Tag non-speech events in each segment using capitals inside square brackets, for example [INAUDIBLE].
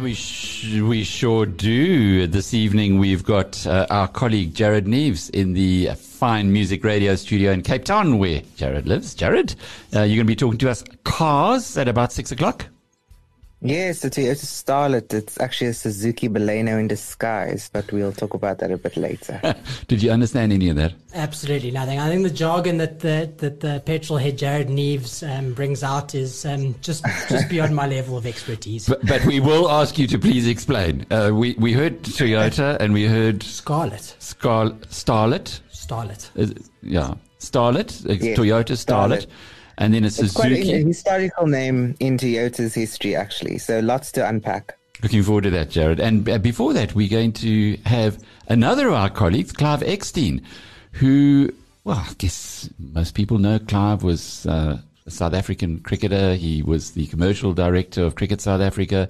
We sh- we sure do. This evening we've got uh, our colleague Jarryd Neves in the fine music radio studio in Cape Town, where Jarryd lives. Jarryd, uh, you're going to be talking to us cars at about six o'clock. Yes, it's a Toyota Starlet. It's actually a Suzuki Baleno in disguise, but we'll talk about that a bit later. [LAUGHS] Did you understand any of that? Absolutely nothing. I think the jargon that the that the petrol head Jarryd Neves um, brings out is um, just just beyond my level of expertise. But, but we will ask you to please explain. Uh, we we heard Toyota and we heard Scarlet, Scar- Starlet. Starlet. Is yeah, Starlet. It's Yes, Toyota Starlet. Starlet. And then a It's quite a historical name in Toyota's history, actually. So lots to unpack. Looking forward to that, Jarryd. And uh, before that, we're going to have another of our colleagues, Clive Eksteen, who, well, I guess most people know Clive was uh, a South African cricketer. He was the commercial director of Cricket South Africa.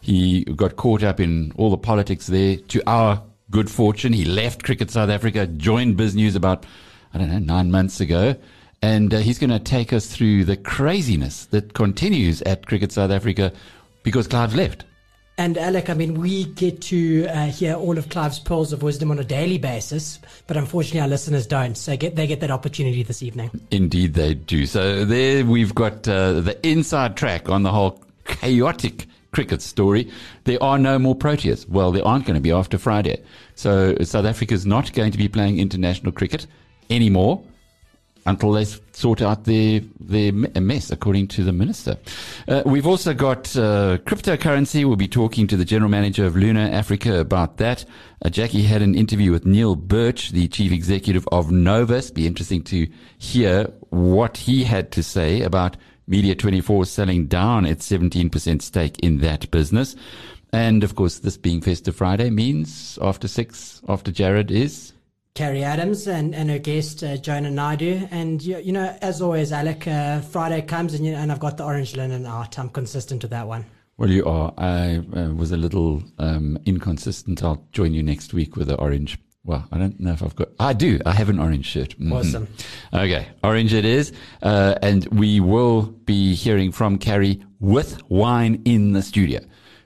He got caught up in all the politics there. To our good fortune, he left Cricket South Africa, joined BizNews about, I don't know, nine months ago. And uh, he's going to take us through the craziness that continues at Cricket South Africa because Clive's left. And Alec, I mean, we get to uh, hear all of Clive's pearls of wisdom on a daily basis, but unfortunately, our listeners don't. So get, they get that opportunity this evening. Indeed, they do. So there we've got uh, the inside track on the whole chaotic cricket story. There are no more Proteas. Well, there aren't going to be after Friday. So South Africa's not going to be playing international cricket anymore until they sort out their their mess, according to the minister. Uh, we've also got uh, cryptocurrency. We'll be talking to the general manager of Luno Africa about that. Uh, Jackie had an interview with Neil Birch, the chief executive of Novus. Be interesting to hear what he had to say about Media 24 selling down its 17% stake in that business. And of course, this being Festive Friday means after six, after Jarryd is Carrie Adams and, and her guest, uh, Jonah Naidoo. And, you, you know, as always, Alec, uh, Friday comes and, you and I've got the orange linen out. I'm consistent with that one. Well, you are. I uh, was a little um, inconsistent. I'll join you next week with the orange. Well, I don't know if I've got. I do. I have an orange shirt. Mhm. Awesome. Okay, orange it is, uh, and we will be hearing from Carrie with wine in the studio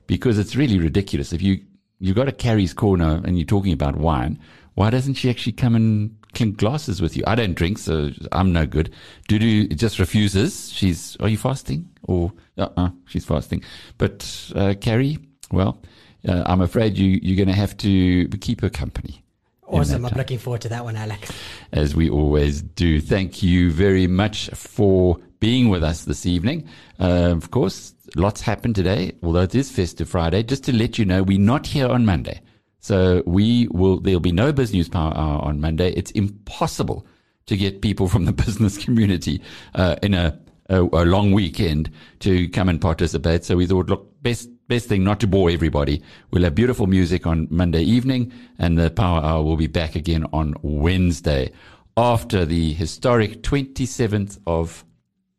because it's really ridiculous. If you you got a Carrie's corner and you're talking about wine, why doesn't she actually come and clink glasses with you? I don't drink, so I'm no good. Dudu just refuses. She's. Are you fasting? Or uh uh she's fasting. But uh, Carrie, well, uh, I'm afraid you you're going to have to keep her company. Awesome. I'm time looking forward to that one, Alex. as we always do. Thank you very much for being with us this evening. Uh, of course, lots happened today, although it is Festive Friday. Just to let you know, we're not here on Monday. So we will, there'll be no Business Power Hour on Monday. It's impossible to get people from the [LAUGHS] business community uh, in a, a, a long weekend to come and participate. So we thought, look, best best thing not to bore everybody. We'll have beautiful music on Monday evening, and the Power Hour will be back again on Wednesday after the historic 27th of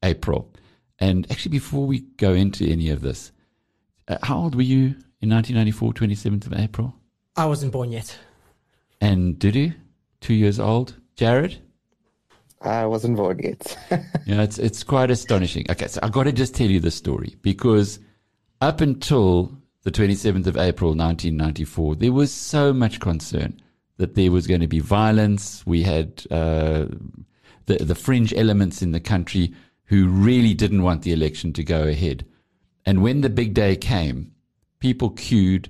April. And actually, before we go into any of this, uh, how old were you in 1994, 27th of April? I wasn't born yet. And Dudu, two years old. Jarryd? I wasn't born yet. [LAUGHS] Yeah, it's it's quite astonishing. Okay, so I've got to just tell you the story because up until the 27th of April 1994, there was so much concern that there was going to be violence. We had uh, the the fringe elements in the country who really didn't want the election to go ahead. And when the big day came, people queued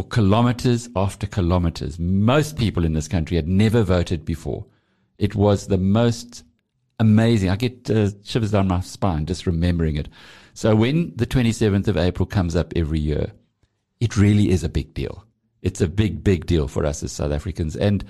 for kilometers after kilometers. Most people in this country had never voted before. It was the most amazing. I get uh, shivers down my spine just remembering it. So when the 27th of April comes up every year, it really is a big deal. It's a big, big deal for us as South Africans. And,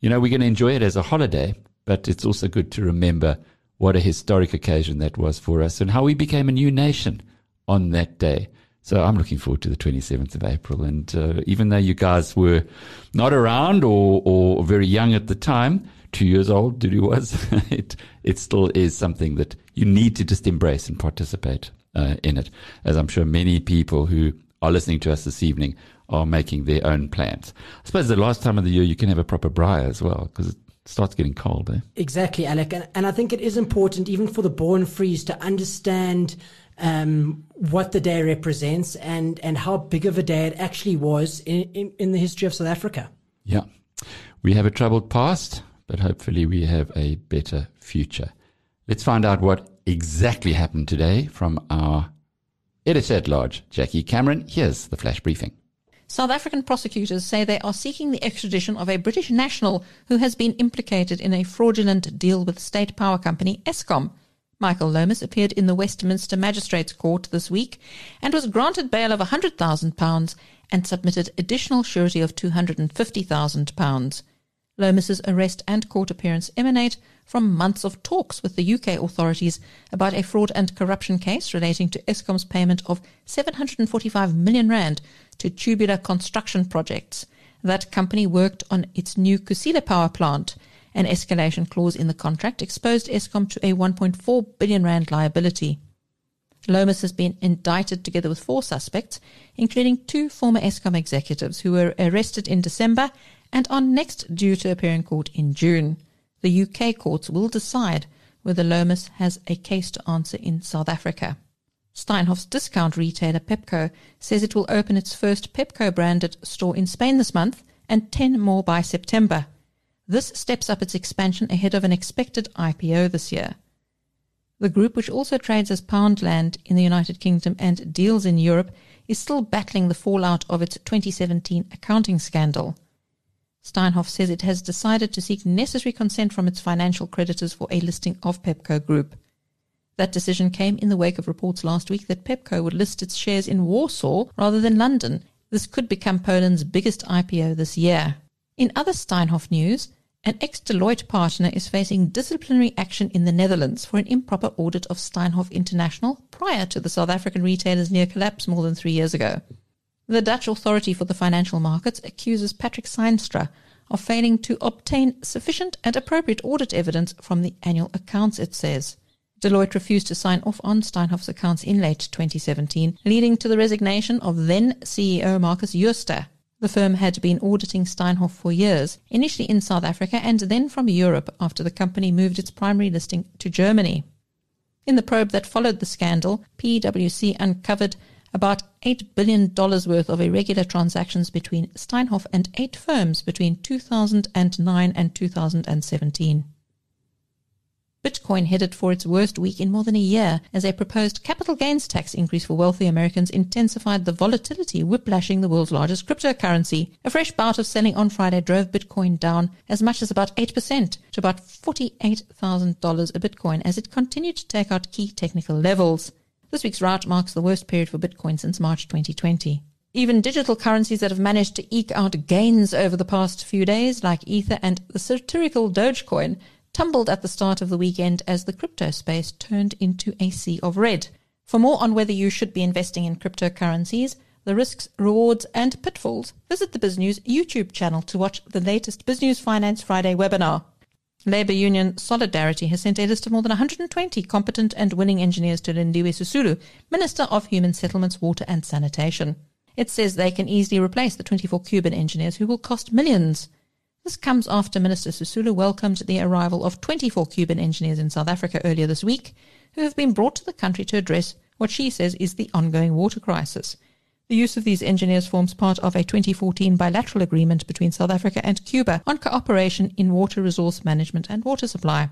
you know, we're going to enjoy it as a holiday, but it's also good to remember what a historic occasion that was for us and how we became a new nation on that day. So I'm looking forward to the 27th of April. And uh, even though you guys were not around or, or very young at the time, two years old Dudu was, [LAUGHS] it it still is something that you need to just embrace and participate uh, in it. As I'm sure many people who are listening to us this evening are making their own plans. I suppose the last time of the year you can have a proper braai as well because it starts getting cold. Eh? Exactly, Alec, and, and I think it is important even for the born frees, to understand um, what the day represents and, and how big of a day it actually was in, in, in the history of South Africa. Yeah. We have a troubled past, but hopefully we have a better future. Let's find out what exactly happened today from our editor at large, Jackie Cameron. Here's the flash briefing. South African prosecutors say they are seeking the extradition of a British national who has been implicated in a fraudulent deal with state power company Eskom. Michael Lomas appeared in the Westminster Magistrates Court this week and was granted bail of £100,000 and submitted additional surety of £250,000. Lomas's arrest and court appearance emanate from months of talks with the UK authorities about a fraud and corruption case relating to Eskom's payment of 745 million rand to tubular construction projects. That company worked on its new Kusile power plant. An escalation clause in the contract exposed Eskom to a 1.4 billion rand liability. Lomas has been indicted together with four suspects, including two former Eskom executives who were arrested in December and are next due to appear in court in June. The UK courts will decide whether Lomas has a case to answer in South Africa. Steinhoff's discount retailer Pepco says it will open its first Pepco branded store in Spain this month and 10 more by September. This steps up its expansion ahead of an expected IPO this year. The group, which also trades as Poundland in the United Kingdom and Dealz in Europe, is still battling the fallout of its 2017 accounting scandal. Steinhoff says it has decided to seek necessary consent from its financial creditors for a listing of Pepco Group. That decision came in the wake of reports last week that Pepco would list its shares in Warsaw rather than London. This could become Poland's biggest IPO this year. In other Steinhoff news, an ex Deloitte partner is facing disciplinary action in the Netherlands for an improper audit of Steinhoff International prior to the South African retailer's near collapse more than three years ago. The Dutch Authority for the Financial Markets accuses Patrick Synstra of failing to obtain sufficient and appropriate audit evidence from the annual accounts, it says. Deloitte refused to sign off on Steinhoff's accounts in late 2017, leading to the resignation of then CEO Markus Jooste. The firm had been auditing Steinhoff for years, initially in South Africa and then from Europe after the company moved its primary listing to Germany. In the probe that followed the scandal, PwC uncovered about $8 billion worth of irregular transactions between Steinhoff and eight firms between 2009 and 2017. Bitcoin headed for its worst week in more than a year as a proposed capital gains tax increase for wealthy Americans intensified the volatility whiplashing the world's largest cryptocurrency. A fresh bout of selling on Friday drove Bitcoin down as much as about 8% to about $48,000 a Bitcoin as it continued to take out key technical levels. This week's rout marks the worst period for Bitcoin since March 2020. Even digital currencies that have managed to eke out gains over the past few days, like Ether and the satirical Dogecoin, tumbled at the start of the weekend as the crypto space turned into a sea of red. For more on whether you should be investing in cryptocurrencies, the risks, rewards, and pitfalls, visit the BizNews YouTube channel to watch the latest BizNews Finance Friday webinar. Labour Union Solidarity has sent a list of more than 120 competent and willing engineers to Lindiwe Sisulu, Minister of Human Settlements, Water and Sanitation. It says they can easily replace the 24 Cuban engineers who will cost millions. This comes after Minister Sisulu welcomed the arrival of 24 Cuban engineers in South Africa earlier this week, who have been brought to the country to address what she says is the ongoing water crisis. The use of these engineers forms part of a 2014 bilateral agreement between South Africa and Cuba on cooperation in water resource management and water supply.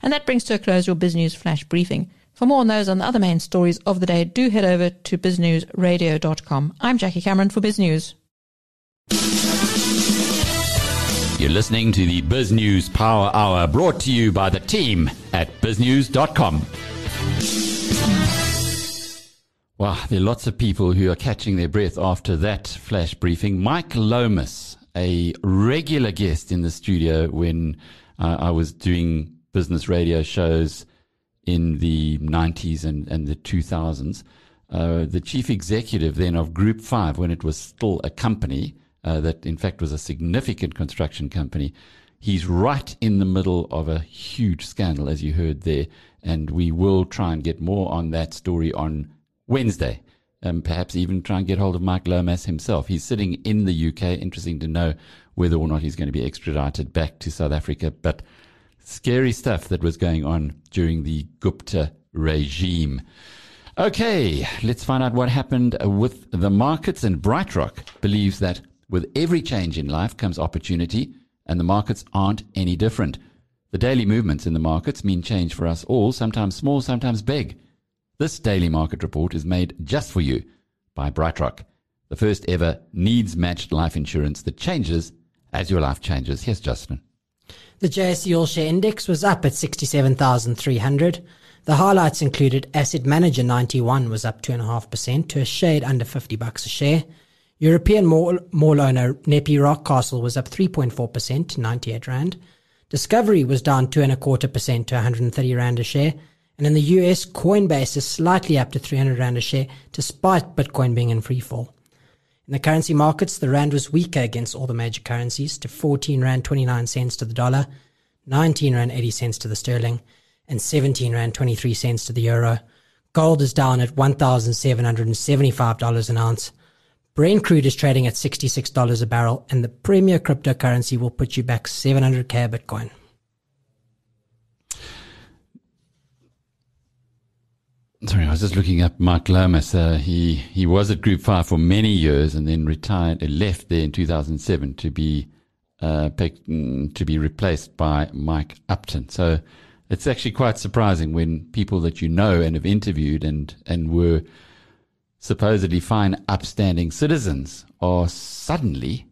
And that brings to a close your BizNews Flash briefing. For more on those and the other main stories of the day, do head over to biznewsradio.com. I'm Jackie Cameron for BizNews. You're listening to the BizNews Power Hour brought to you by the team at biznews.com. Wow, there are lots of people who are catching their breath after that flash briefing. Mike Lomas, a regular guest in the studio when uh, I was doing business radio shows in the 90s and, and the 2000s. Uh, the chief executive then of Group 5, when it was still a company uh, that, in fact, was a significant construction company, He's right in the middle of a huge scandal, as you heard there, and we will try and get more on that story on Wednesday. And perhaps even try and get hold of Mike Lomas himself. He's sitting in the UK. Interesting to know whether or not he's going to be extradited back to South Africa. But scary stuff that was going on during the Gupta regime. Okay, let's find out what happened with the markets. And BrightRock believes that with every change in life comes opportunity, and the markets aren't any different. The daily movements in the markets mean change for us all, sometimes small, sometimes big. This daily market report is made just for you by BrightRock, the first ever needs matched life insurance that changes as your life changes. Here's Justin. The JSE All Share Index was up at 67,300. The highlights included Asset Manager 91 was up 2.5% to a shade under 50 bucks a share. European mall, mall owner NEPI Rockcastle was up 3.4% to 98 Rand. Discovery was down 2.25% to 130 Rand a share. And in the US, Coinbase is slightly up to 300 Rand a share despite Bitcoin being in free fall. In the currency markets, the rand was weaker against all the major currencies to 14 rand 29 cents to the dollar, 19 rand 80 cents to the sterling, and 17 rand 23 cents to the euro. Gold is down at $1,775 an ounce. Brent crude is trading at $66 a barrel, and the premier cryptocurrency will put you back 700k Bitcoin. Sorry, I was just looking up Mark Lomas. Uh, he he was at Group Five for many years and then retired, uh, left there in 2007 to be uh, picked, mm, to be replaced by Mike Upton. So it's actually quite surprising when people that you know and have interviewed and and were supposedly fine, upstanding citizens are suddenly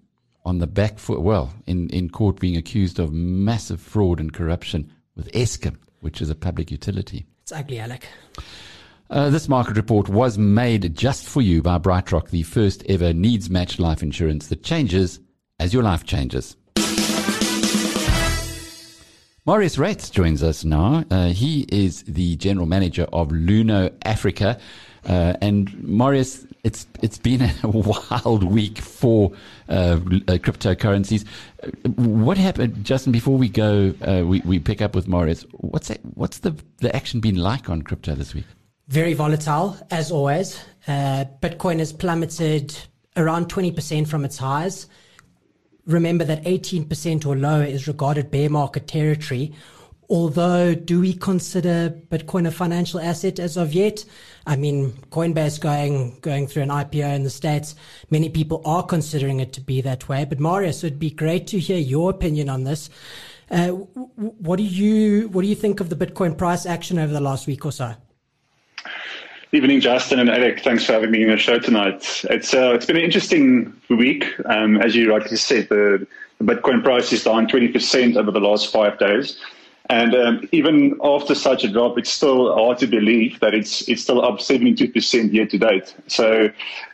on the back foot. Well, in in court, being accused of massive fraud and corruption with Eskom, which is a public utility. It's ugly, Alec. Uh, this market report was made just for you by BrightRock, the first ever needs matched life insurance that changes as your life changes. Marius Reitz joins us now. Uh, he is the general manager of Luno Africa. Uh, and Marius, it's it's been a [LAUGHS] wild week for uh, uh cryptocurrencies. Uh, what happened, Justin? Before we go, uh, we we pick up with Marius. What's what's the the action been like on crypto this week? Very volatile, as always. Bitcoin has plummeted around 20% from its highs. Remember that 18% or lower is regarded bear market territory. Although, do we consider Bitcoin a financial asset as of yet? I mean, Coinbase going going through an IPO in the states. Many people are considering it to be that way. But Marius, it'd be great to hear your opinion on this. Uh, what do you what do you think of the Bitcoin price action over the last week or so? Evening, Justin and Eric. Thanks for having me on the show tonight. It's uh, it's been an interesting week. Um, as you rightly said, the, the, Bitcoin price is down 20% over the last five days. And um, even after such a drop, it's still hard to believe that it's it's still up 72% year to date. So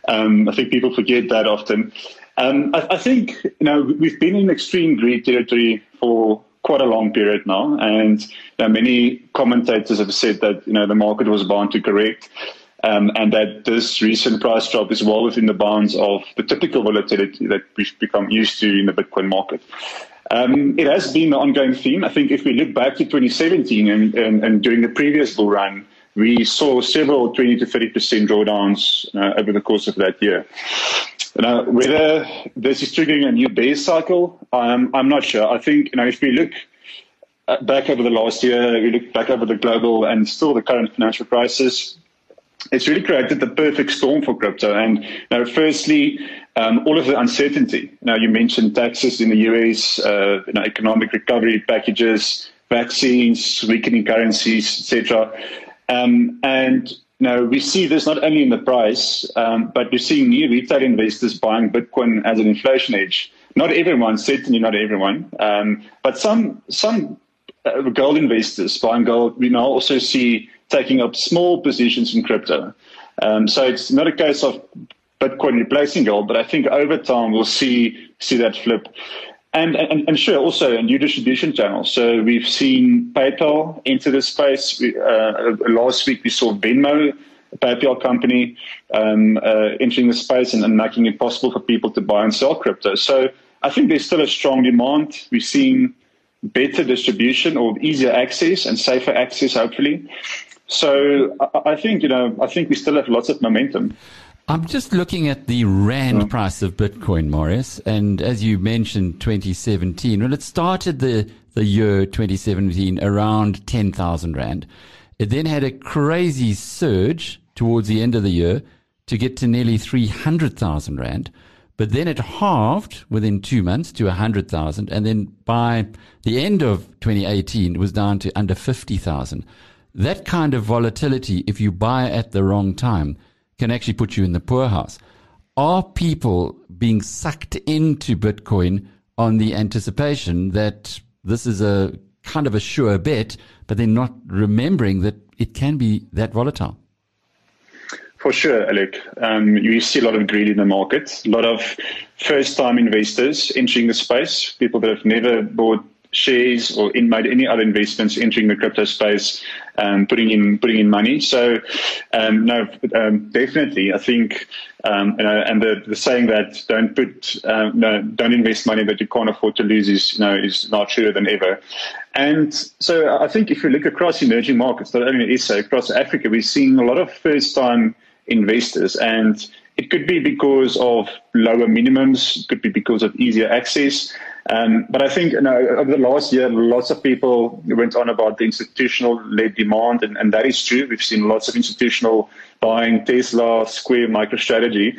um, I think people forget that often. Um, I, I, think you know we've been in extreme greed territory for quite a long period now, and you know, many commentators have said that you know the market was bound to correct. Um, and that this recent price drop is well within the bounds of the typical volatility that we've become used to in the Bitcoin market. Um, it has been an ongoing theme. I think if we look back to 2017 and, and, and during the previous bull run, we saw several 20 to 30% drawdowns uh, over the course of that year. Now, whether this is triggering a new base cycle, um, I'm not sure. I think, you know, if we look uh, back over the last year, we look back over the global and still the current financial crisis, it's really created the perfect storm for crypto. And you know, firstly, um, all of the uncertainty. Now, you mentioned taxes in the US, uh, you know, economic recovery packages, vaccines, weakening currencies, etc. Um, and now, we see this not only in the price, um, but we're seeing new retail investors buying Bitcoin as an inflation hedge. Not everyone, certainly not everyone, um, but some some uh, gold investors buying gold. We now also see taking up small positions in crypto. Um, so it's not a case of Bitcoin replacing gold, but I think over time we'll see see that flip. And, and, and sure, also a new distribution channel. So we've seen PayPal enter the space. We, uh, last week we saw Venmo, a PayPal company, um, uh, entering the space and, and, making it possible for people to buy and sell crypto. So I think there's still a strong demand. We've seen better distribution or easier access and safer access, hopefully. So I, I think, you know, I think we still have lots of momentum. I'm just looking at the rand price of Bitcoin, Marius, and as you mentioned, 2017, when it started the, the year 2017 around 10,000 rand, it then had a crazy surge towards the end of the year to get to nearly 300,000 rand. But then it halved within two months to 100,000. And then by the end of 2018, it was down to under 50,000. That kind of volatility, if you buy at the wrong time, can actually put you in the poorhouse. Are people being sucked into Bitcoin on the anticipation that this is a kind of a sure bet, but they're not remembering that it can be that volatile? For sure, Alec. Um, you see a lot of greed in the market, a lot of first time investors entering the space, people that have never bought shares or in made any other investments entering the crypto space, um, putting in putting in money. So, um, no, um, definitely, I think, um, you know, and the, the saying that don't put um, no, don't invest money that you can't afford to lose is you know is not truer than ever. And so, I think if you look across emerging markets, not only in SA, across Africa, we're seeing a lot of first time investors and. It could be because of lower minimums, it could be because of easier access. Um, but I think you know, over the last year, lots of people went on about the institutional led demand, and, and that is true. We've seen lots of institutional buying Tesla, Square, MicroStrategy.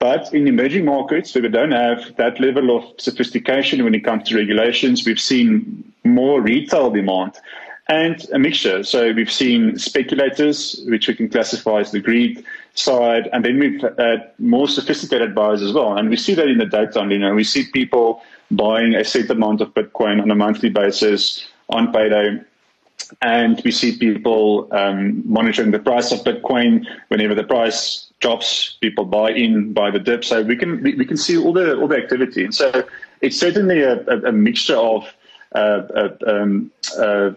But in emerging markets where we don't have that level of sophistication when it comes to regulations, we've seen more retail demand and a mixture. So we've seen speculators, which we can classify as the greed side, and then we've had more sophisticated buyers as well. And we see that in the data. You know, we see people buying a set amount of Bitcoin on a monthly basis on payday. And we see people um, monitoring the price of Bitcoin. Whenever the price drops, people buy in, buy the dip. So we can we, we can see all the all the activity. And so it's certainly a, a, a mixture of uh, uh, um, uh,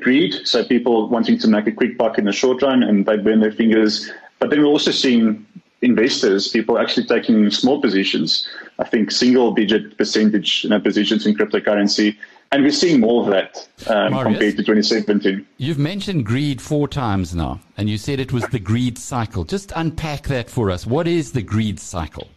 greed. So people wanting to make a quick buck in the short run, and they burn their fingers. But then we're also seeing investors, people actually taking small positions. I think single digit percentage you know, positions in cryptocurrency. And we're seeing more of that um, compared to 2017. You've mentioned greed four times now, and you said it was the greed cycle. Just unpack that for us. What is the greed cycle?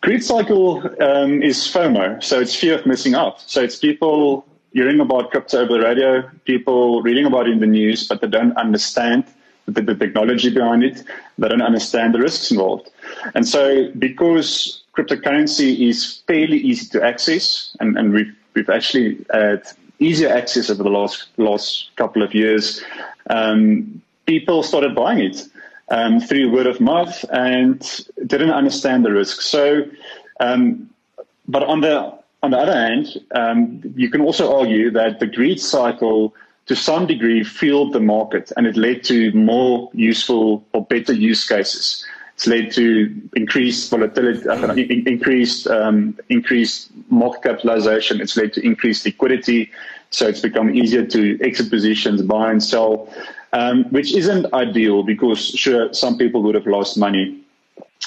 Greed cycle um, is FOMO, so it's fear of missing out. So it's people hearing about crypto over the radio, people reading about it in the news, but they don't understand the, the technology behind it. They don't understand the risks involved. And so because cryptocurrency is fairly easy to access, and, and we've, we've actually had easier access over the last, last couple of years, um, people started buying it um, through word of mouth and didn't understand the risk. So, um, but on the on the other hand, um, you can also argue that the greed cycle to some degree fueled the market and it led to more useful or better use cases. It's led to increased volatility, uh, increased um, increased market capitalization. It's led to increased liquidity, so it's become easier to exit positions, buy and sell, um, which isn't ideal because sure some people would have lost money.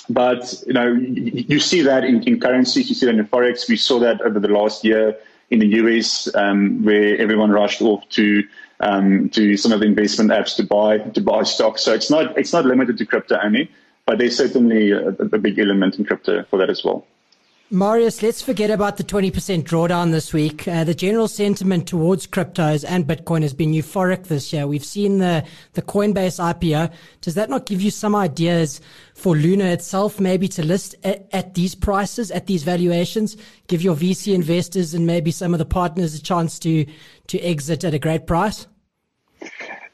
But you know you see that in, in currencies, you see that in forex. We saw that over the last year in the US, um, where everyone rushed off to um, to some of the investment apps to buy to buy stocks. So it's not it's not limited to crypto only, but there's certainly a, a big element in crypto for that as well. Marius, let's forget about the 20% drawdown this week. Uh, the general sentiment towards cryptos and Bitcoin has been euphoric this year. We've seen the, the Coinbase IPO. Does that not give you some ideas for Luno itself, maybe to list at, at these prices, at these valuations, give your VC investors and maybe some of the partners a chance to, to exit at a great price?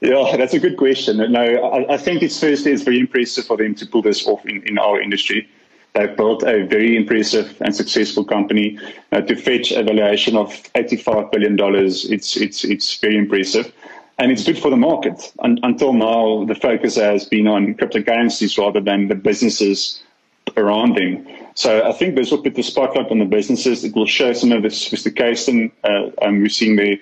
Yeah, that's a good question. No, I, I think it's firstly it's very impressive for them to pull this off in, in our industry. They've built a very impressive and successful company uh, to fetch a valuation of $85 billion. It's, it's, it's very impressive. And it's good for the market. Un- until now, the focus has been on cryptocurrencies rather than the businesses around them. So I think this will put the spotlight on the businesses. It will show some of the sophistication uh, um, we're seeing there.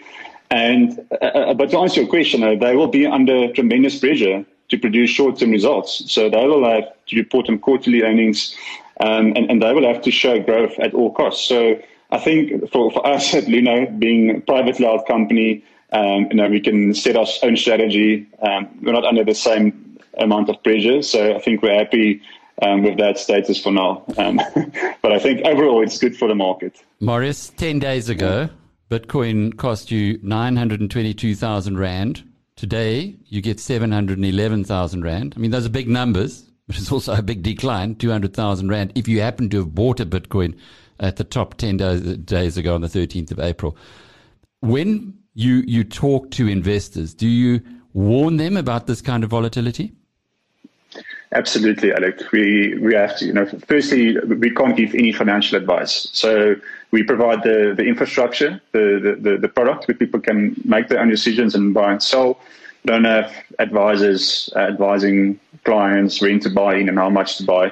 And uh, uh, but to answer your question, uh, they will be under tremendous pressure to produce short-term results. So they will have to report on quarterly earnings, um, and, and they will have to show growth at all costs. So I think for, for us at Luno, being a privately held company, um, you know, we can set our own strategy. Um, we're not under the same amount of pressure, so I think we're happy um, with that status for now. Um, [LAUGHS] but I think overall it's good for the market. Marius, 10 days ago, Bitcoin cost you 922,000 Rand. Today, you get 711,000 Rand. I mean, those are big numbers, but it's also a big decline, 200,000 Rand, if you happen to have bought a Bitcoin at the top 10 days, days ago on the 13th of April. When you, you talk to investors, do you warn them about this kind of volatility? Absolutely, Alec. We we have to, you know, firstly, we can't give any financial advice. So we provide the, the infrastructure, the, the, the product where people can make their own decisions and buy and sell. Don't have advisors advising clients when to buy in and how much to buy.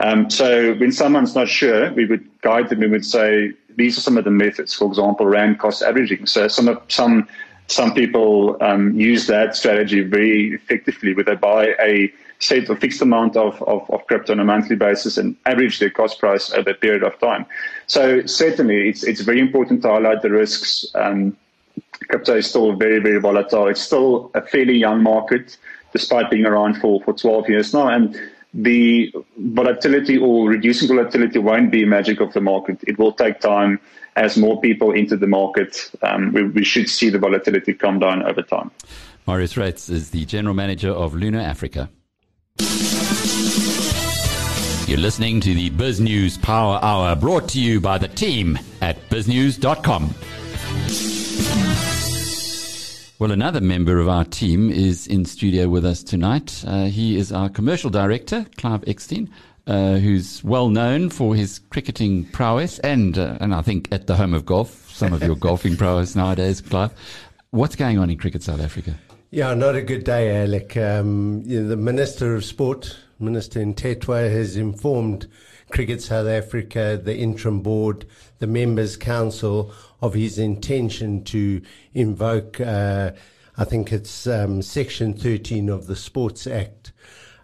Um, so when someone's not sure, we would guide them. We would say these are some of the methods. For example, rand cost averaging. So some of, some some people um, use that strategy very effectively, where they buy a set a fixed amount of, of, of, crypto on a monthly basis and average their cost price over a period of time. So certainly it's, it's very important to highlight the risks. Um, crypto is still very, very volatile. It's still a fairly young market, despite being around for, for 12 years now. And the volatility or reducing volatility won't be magic of the market. It will take time as more people enter the market. Um, we, we should see the volatility come down over time. Marius Reitz is the general manager of Luno Africa. You're listening to the BizNews Power Hour brought to you by the team at biznews.com. Well, another member of our team is in studio with us tonight. Uh, he is our commercial director, Clive Eksteen, uh, who's well known for his cricketing prowess and, uh, and I think at the home of golf, some of your [LAUGHS] golfing prowess nowadays, Clive. What's going on in Cricket South Africa? Yeah, not a good day, Alec. Um, you know, the Minister of Sport, Minister Mthethwa has informed Cricket South Africa, the interim board, the members' council of his intention to invoke, uh, I think it's um, Section 13 of the Sports Act,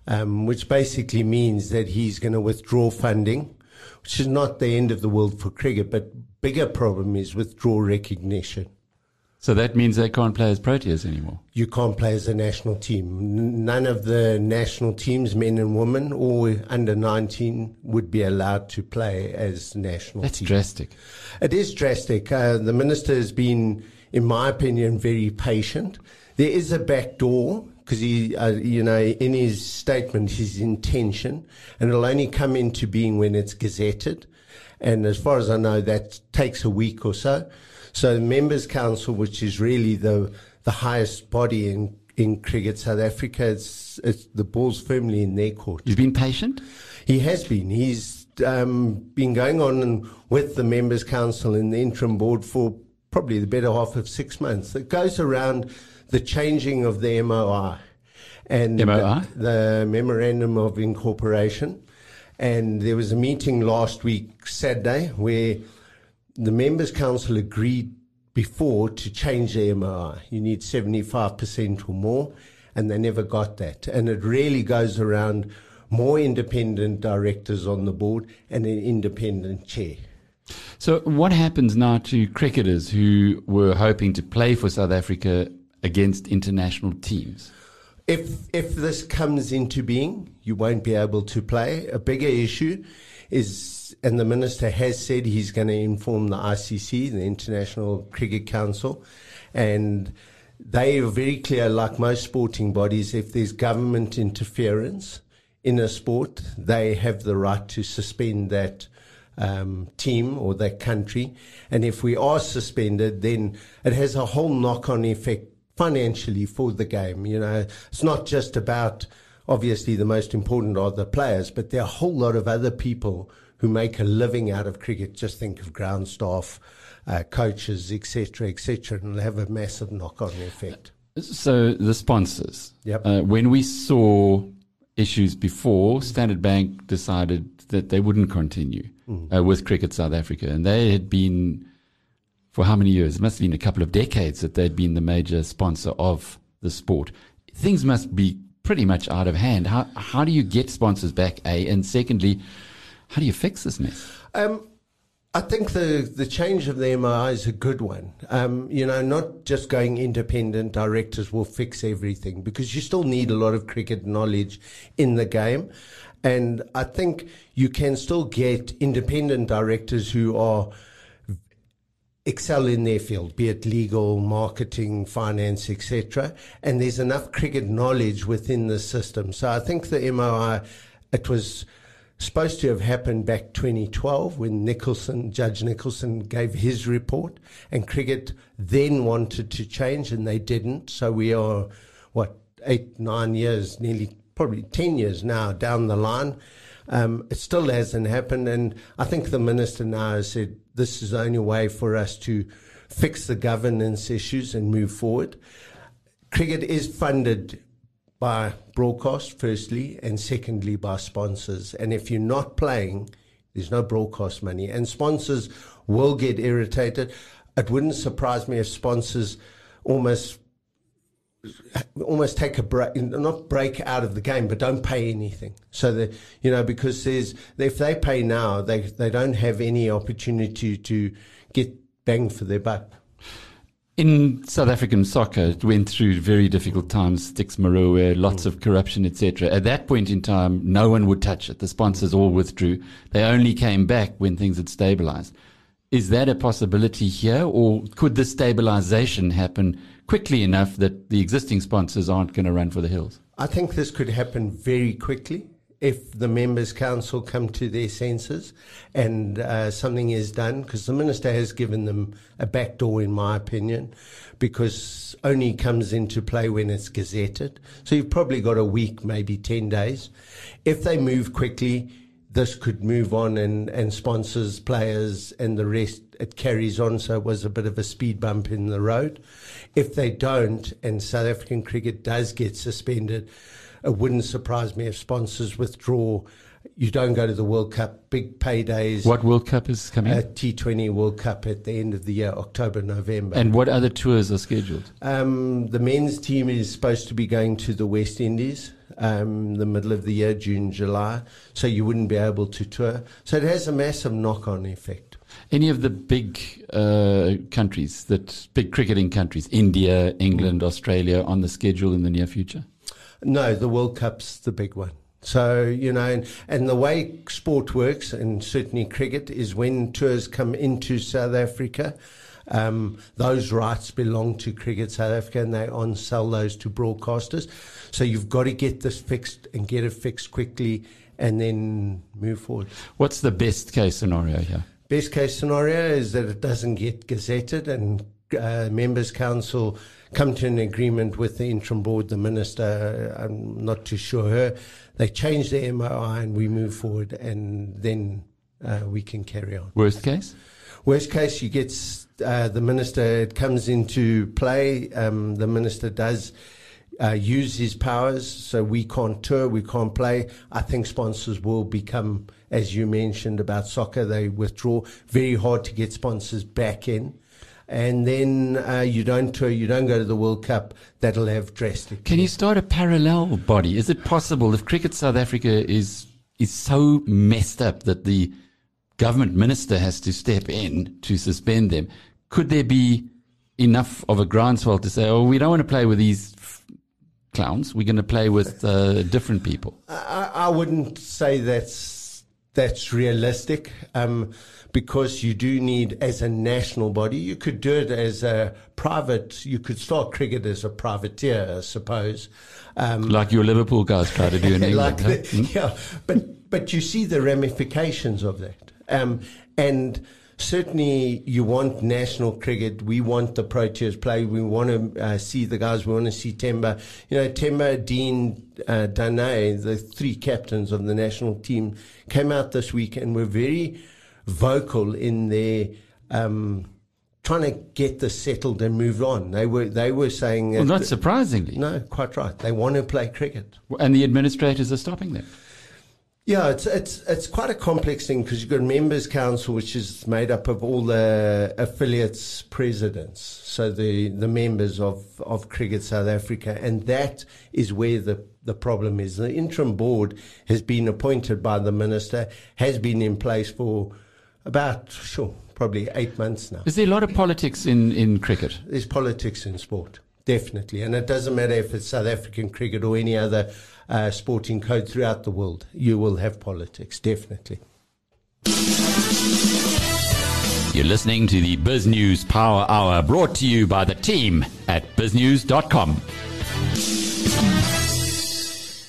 um, which basically means that he's going to withdraw funding, which is not the end of the world for cricket, but bigger problem is withdraw recognition. So that means they can't play as Proteas anymore. You can't play as a national team. None of the national teams, men and women, or under 19, would be allowed to play as national teams. That's teams. drastic. It is drastic. Uh, the minister has been, in my opinion, very patient. There is a back door because he, uh, you know, in his statement, his intention, and it'll only come into being when it's gazetted. And as far as I know, that takes a week or so. So the Members Council, which is really the the highest body in in cricket South Africa, it's, it's the ball's firmly in their court. You've been patient. He has been. He's um, been going on with the Members Council and the interim board for probably the better half of six months. It goes around the changing of the MOI and MOI? The, the Memorandum of Incorporation. And there was a meeting last week, Saturday, where the members' council agreed before to change the MOI. You need 75% or more, and they never got that. And it really goes around more independent directors on the board and an independent chair. So, what happens now to cricketers who were hoping to play for South Africa against international teams? If if this comes into being, you won't be able to play. A bigger issue is, and the minister has said he's going to inform the ICC, the International Cricket Council, and they are very clear, like most sporting bodies, if there's government interference in a sport, they have the right to suspend that um, team or that country. And if we are suspended, then it has a whole knock on effect financially for the game. You know, it's not just about obviously the most important are the players, but there are a whole lot of other people who make a living out of cricket. Just think of ground staff, uh, coaches, etc., etc., and have a massive knock-on effect. So the sponsors. Yep. Uh, when we saw issues before, Standard Bank decided that they wouldn't continue uh, with Cricket South Africa, and they had been for how many years? It must have been a couple of decades that they'd been the major sponsor of the sport. Things must be pretty much out of hand. How how do you get sponsors back? A and secondly, how do you fix this mess? Um, I think the, the change of the MOI is a good one. Um, you know, not just going independent directors will fix everything because you still need a lot of cricket knowledge in the game. And I think you can still get independent directors who are excel in their field, be it legal, marketing, finance, etc. And there's enough cricket knowledge within the system. So I think the MOI, it was supposed to have happened back 2012 when Nicholson, Judge Nicholson, gave his report, and cricket then wanted to change, and they didn't. So we are what eight, nine years, nearly probably ten years now down the line. Um, it still hasn't happened, and I think the minister now has said this is the only way for us to fix the governance issues and move forward. Cricket is funded by broadcast, firstly, and secondly by sponsors. And if you're not playing, there's no broadcast money, and sponsors will get irritated. It wouldn't surprise me if sponsors almost almost take a break, not break out of the game, but don't pay anything. So that you know, because there's if they pay now, they they don't have any opportunity to get bang for their buck. In South African soccer, it went through very difficult times, Stix Morewa, lots mm. of corruption, etc. At that point in time, no one would touch it. The sponsors all withdrew. They only came back when things had stabilized. Is that a possibility here, or could the stabilization happen quickly enough that the existing sponsors aren't going to run for the hills? I think this could happen very quickly if the members' council come to their senses and uh, something is done, because the minister has given them a backdoor, in my opinion, because only comes into play when it's gazetted. So you've probably got a week, maybe 10 days. If they move quickly, this could move on and, and sponsors, players, and the rest, it carries on. So it was a bit of a speed bump in the road. If they don't, and South African cricket does get suspended, it wouldn't surprise me if sponsors withdraw. You don't go to the World Cup, big paydays. What World Cup is coming? A T20 World Cup at the end of the year, October, November. And what other tours are scheduled? Um, the men's team is supposed to be going to the West Indies um, the middle of the year, June, July. So you wouldn't be able to tour. So it has a massive knock on effect. Any of the big uh, countries, that big cricketing countries, India, England, Australia, on the schedule in the near future? No, the World Cup's the big one. So, you know, and, and the way sport works, and certainly cricket, is when tours come into South Africa, um, those rights belong to Cricket South Africa and they on sell those to broadcasters. So you've got to get this fixed and get it fixed quickly and then move forward. What's the best case scenario here? Best case scenario is that it doesn't get gazetted and uh, members council come to an agreement with the interim board, the minister. I'm not too sure her. They change the MOI and we move forward, and then uh, we can carry on. Worst case? Worst case, you get uh, the minister. It comes into play. Um, the minister does. Uh, use his powers, so we can't tour, we can't play. I think sponsors will become, as you mentioned about soccer, they withdraw. Very hard to get sponsors back in and then uh, you don't you don't go to the World Cup, that'll have drastic. Can you start a parallel body? Is it possible if Cricket South Africa is is so messed up that the government minister has to step in to suspend them. Could there be enough of a groundswell to say, oh, we don't want to play with these clowns. We're going to play with uh, different people. I, I, wouldn't say that's that's realistic, um, because you do need, as a national body, you could do it as a private. You could start cricket as a privateer, I suppose. Um, like your Liverpool guys try to do in [LAUGHS] England. like the, huh? Yeah, but but you see the ramifications of that. Um, and certainly you want national cricket. We want the Proteas play. We want to uh, see the guys. We want to see Temba. You know, Temba, Dean, uh, Dane, the three captains of the national team, came out this week and were very vocal in their. Um, trying to get this settled and move on. They were they were saying well, not surprisingly. No, quite right. They want to play cricket, and the administrators are stopping them. Yeah, it's it's it's quite a complex thing because you've got a members council which is made up of all the affiliates presidents, so the the members of of Cricket South Africa, and that is where the the problem is. The interim board has been appointed by the minister, has been in place for About, sure, probably eight months now. Is there a lot of politics in, in cricket? There's politics in sport, definitely. And it doesn't matter if it's South African cricket or any other uh, sporting code throughout the world. You will have politics, definitely. You're listening to the BizNews Power Hour brought to you by the team at biznews.com.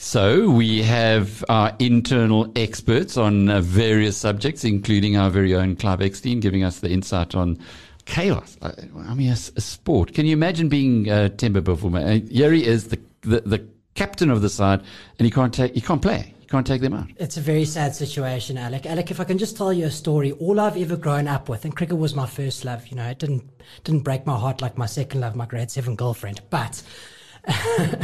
So we have our internal experts on uh, various subjects, including our very own Clive Eksteen, giving us the insight on chaos. I, I mean, a, a, sport. Can you imagine being uh, Temba Bavuma? Uh, here he is, the, the, the captain of the side, and he can't take, he can't play. Can't take them out. It's a very sad situation, Alec. Alec, if I can just tell you a story, all I've ever grown up with, and cricket was my first love. You know, it didn't didn't break my heart like my second love, my grade seven girlfriend. But [LAUGHS]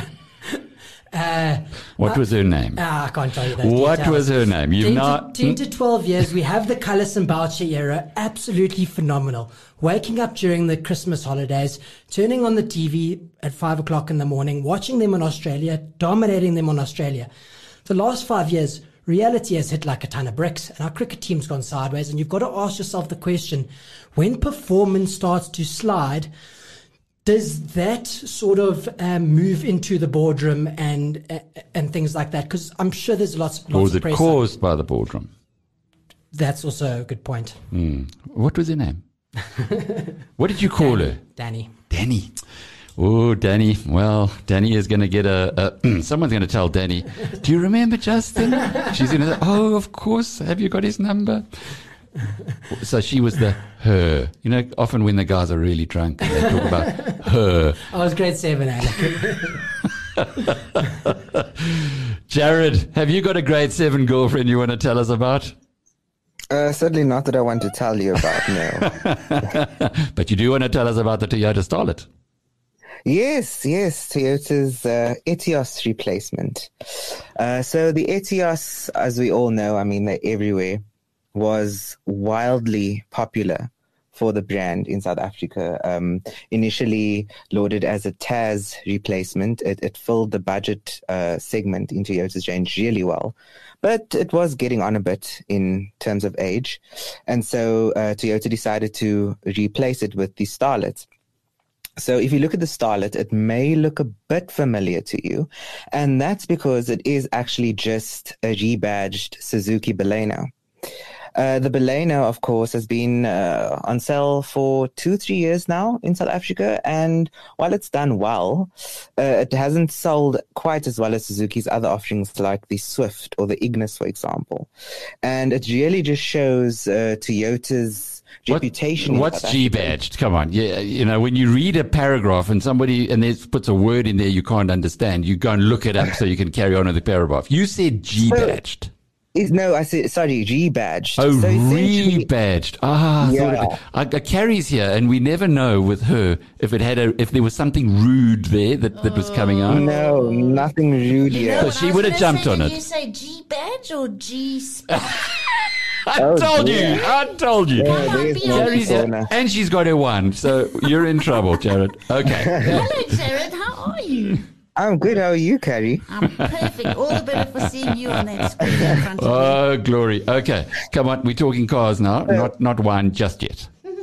uh, what was her name? Uh, I can't tell you that. What details. was her name? You've 10 not to, ten to twelve years. We have the Kallis and Boucher era. Absolutely phenomenal. Waking up during the Christmas holidays, turning on the TV at five o'clock in the morning, watching them in Australia, dominating them on Australia the last five years, reality has hit like a ton of bricks and our cricket team's gone sideways. And you've got to ask yourself the question when performance starts to slide, does that sort of um, move into the boardroom and uh, and things like that? Because I'm sure there's lots, lots or was it caused by the boardroom? That's also a good point. Mm. What was her name? [LAUGHS] what did you call Danny. her? Danny. Danny. Oh, Danny. Well, Danny is going to get a. a [CLEARS THROAT] someone's going to tell Danny. Do you remember Justin? [LAUGHS] She's going to. Oh, of course. Have you got his number? [LAUGHS] So she was the her. You know, often when the guys are really drunk, they talk about her. I was grade seven, Alec. [LAUGHS] Jarryd, have you got a grade seven girlfriend you want to tell us about? Uh, certainly not that I want to tell you about, no. [LAUGHS] but you do want to tell us about the Toyota Starlet. Yes, yes, Toyota's uh, Etios replacement. Uh, so the Etios, as we all know, I mean, they're everywhere, was wildly popular for the brand in South Africa. Um, initially loaded as a Tazz replacement, it, it filled the budget uh, segment in Toyota's range really well. But it was getting on a bit in terms of age. And so uh, Toyota decided to replace it with the Starlet. So if you look at the starlet, it may look a bit familiar to you. And that's because it is actually just a rebadged Suzuki Baleno. Uh, the Baleno, of course, has been uh, on sale for two, three years now in South Africa. And while it's done well, uh, it hasn't sold quite as well as Suzuki's other offerings like the Swift or the Ignis, for example. And it really just shows uh, Toyota's reputation. What, what's G badged? Come on, yeah, you know when you read a paragraph and somebody and there puts a word in there you can't understand, you go and look it up so you can carry on with the paragraph. You said G badged. So, no, I said sorry, rebadged. Oh, so rebadged. Ah, yeah. It, I, I carries here, and we never know with her if it had a if there was something rude there that, that was coming out. No, nothing rude here. so she would have jumped say, on it. You say G badge or G. [LAUGHS] [LAUGHS] I oh, told dear. you. I told you. Come on, and she's got her one, so you're in trouble, Jarryd. Okay. [LAUGHS] Hello, Jarryd. How are you? I'm good. How are you, Carrie? I'm perfect. All the better for seeing you on that screen in front of oh, me. glory. Okay. Come on. We're talking cars now, uh, not not wine just yet. [LAUGHS]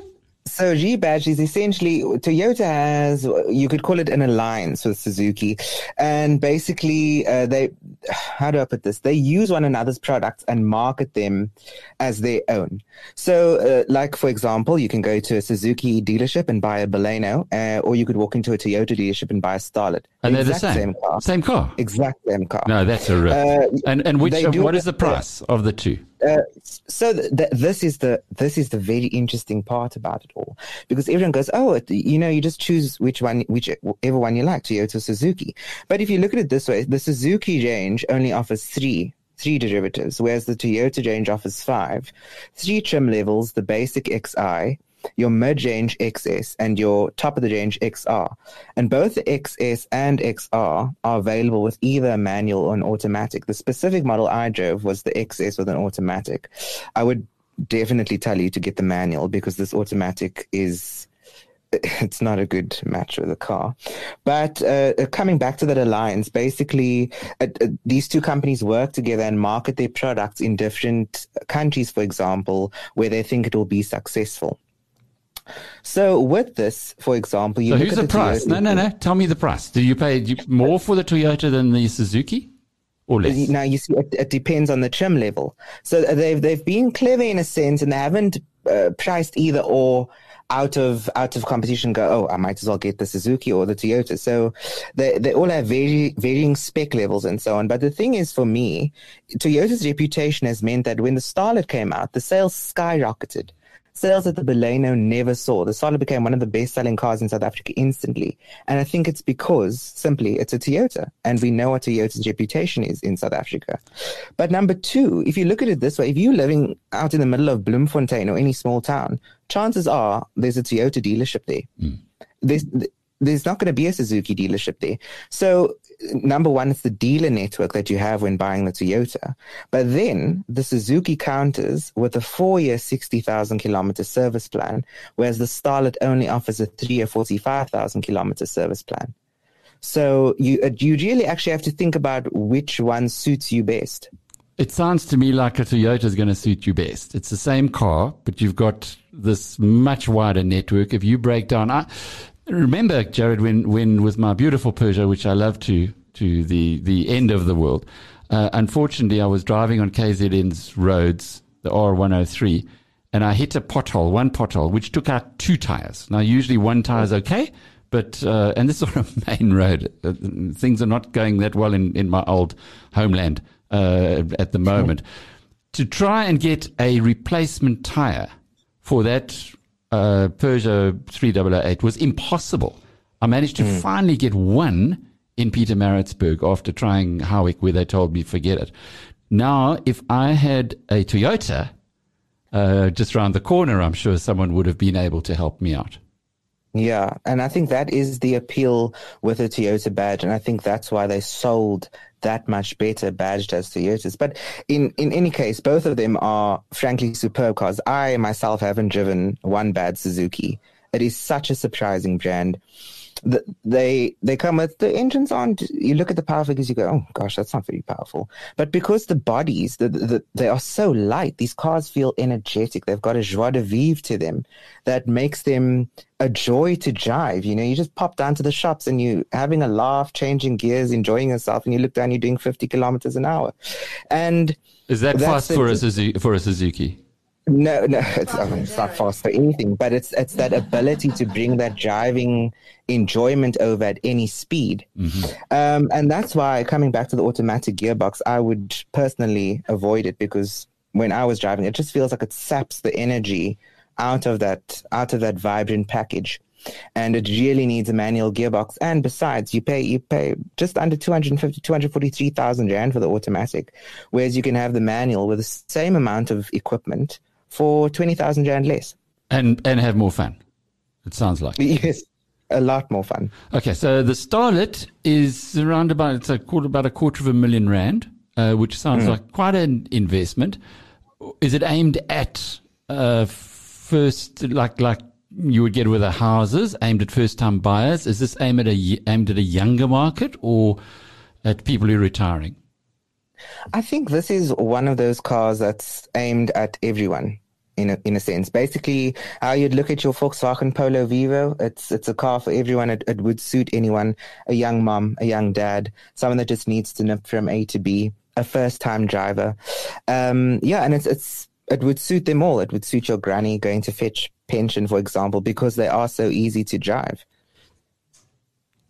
So G-Badge is essentially Toyota has you could call it an alliance with Suzuki, and basically uh, they [SIGHS] how do I put this? They use one another's products and market them as their own. So, uh, like for example, you can go to a Suzuki dealership and buy a Baleno, uh, or you could walk into a Toyota dealership and buy a Starlet. And the they're the same. Same car. Same car. Exact same car. No, that's a rip. Uh, and and which what is the price of the two? Uh, so th- th- this is the this is the very interesting part about it all because everyone goes, oh, it, you know, you just choose which one, whichever one you like, Toyota, Suzuki. But if you look at it this way, the Suzuki range only offers three three derivatives, whereas the Toyota range offers five. Three trim levels: the basic XI, your mid-range XS and your top of the range XR. And both the XS and XR are available with either a manual or an automatic. The specific model I drove was the XS with an automatic. I would definitely tell you to get the manual because this automatic is [LAUGHS] it's not a good match with the car. But uh, coming back to that alliance, basically, uh, uh, these two companies work together and market their products in different countries, for example, where they think it will be successful. So with this, for example, you so look who's at the, the price? Toyota- No, no, no. Tell me the price. Do you pay more for the Toyota than the Suzuki, or less? Now you see, it, it depends on the trim level. So they've they've been clever in a sense, and they haven't uh, priced either or out of out of competition. Go, oh, I might as well get the Suzuki or the Toyota. So they they all have very varying spec levels and so on. But the thing is, for me, Toyota's reputation has meant that when the Starlet came out, the sales skyrocketed. Sales that the Baleno never saw. The Starlet became one of the best selling cars in South Africa instantly. And I think it's because simply it's a Toyota. And we know what Toyota's reputation is in South Africa. But number two, if you look at it this way, if you're living out in the middle of Bloemfontein or any small town, chances are there's a Toyota dealership there. Hmm. There's, there's not going to be a Suzuki dealership there. So number one, it's the dealer network that you have when buying the Toyota. But then the Suzuki counters with a four year, 60,000 kilometer service plan, whereas the Starlet only offers a three year, 45,000 kilometer service plan. So you, uh, you really actually have to think about which one suits you best. It sounds to me like a Toyota is going to suit you best. It's the same car, but you've got this much wider network. If you break down, I remember Jarryd when when with my beautiful Peugeot, which I love to to the the end of the world. Uh, unfortunately, I was driving on KZN's roads, the R103, and I hit a pothole, one pothole, which took out two tires. Now, usually one tire is okay, but uh, and this is [LAUGHS] on a main road. Uh, things are not going that well in in my old homeland uh, at the moment. [LAUGHS] To try and get a replacement tire for that uh, Peugeot 3008 was impossible. I managed to finally get one in Pietermaritzburg after trying Howick, where they told me forget it. Now, if I had a Toyota uh, just around the corner, I'm sure someone would have been able to help me out. Yeah, and I think that is the appeal with the Toyota badge, and I think that's why they sold that much better badged as Toyotas. But in in any case, both of them are frankly superb cars. I myself haven't driven one bad Suzuki. It is such a surprising brand. The, they they come with the engines on. You look at the power figures, you go, oh gosh, that's not very powerful. But because the bodies, the, the, they are so light, these cars feel energetic. They've got a joie de vivre to them that makes them a joy to drive. You know, you just pop down to the shops and you having a laugh, changing gears, enjoying yourself, and you look down, you're doing 50 kilometers an hour. And Is that fast for a, Suzuki, for a Suzuki? No, no, [LAUGHS] it's, mean, it's not fast for anything, but it's it's that mm-hmm. ability to bring that driving enjoyment over at any speed, mm-hmm. um, and that's why coming back to the automatic gearbox, I would personally avoid it because when I was driving, it just feels like it saps the energy out of that out of that vibrant package. And it really needs a manual gearbox. And besides, you pay you pay just under 250, 243,000 rand for the automatic, whereas you can have the manual with the same amount of equipment for 20,000 rand less. And, and have more fun. It sounds like. Yes, a lot more fun. Okay, so the Starlet is around about it's a quarter about a quarter of a million rand, uh, which sounds like quite an investment. Is it aimed at uh, first like like you would get with the houses, aimed at first time buyers? Is this aimed at a aimed at a younger market or at people who are retiring? I think this is one of those cars that's aimed at everyone. In a, in a sense, basically, how you'd look at your Volkswagen Polo Vivo, it's it's a car for everyone. It, it would suit anyone, a young mom, a young dad, someone that just needs to nip from A to B, a first time driver. Um, yeah, and it's it's it would suit them all. It would suit your granny going to fetch pension, for example, because they are so easy to drive.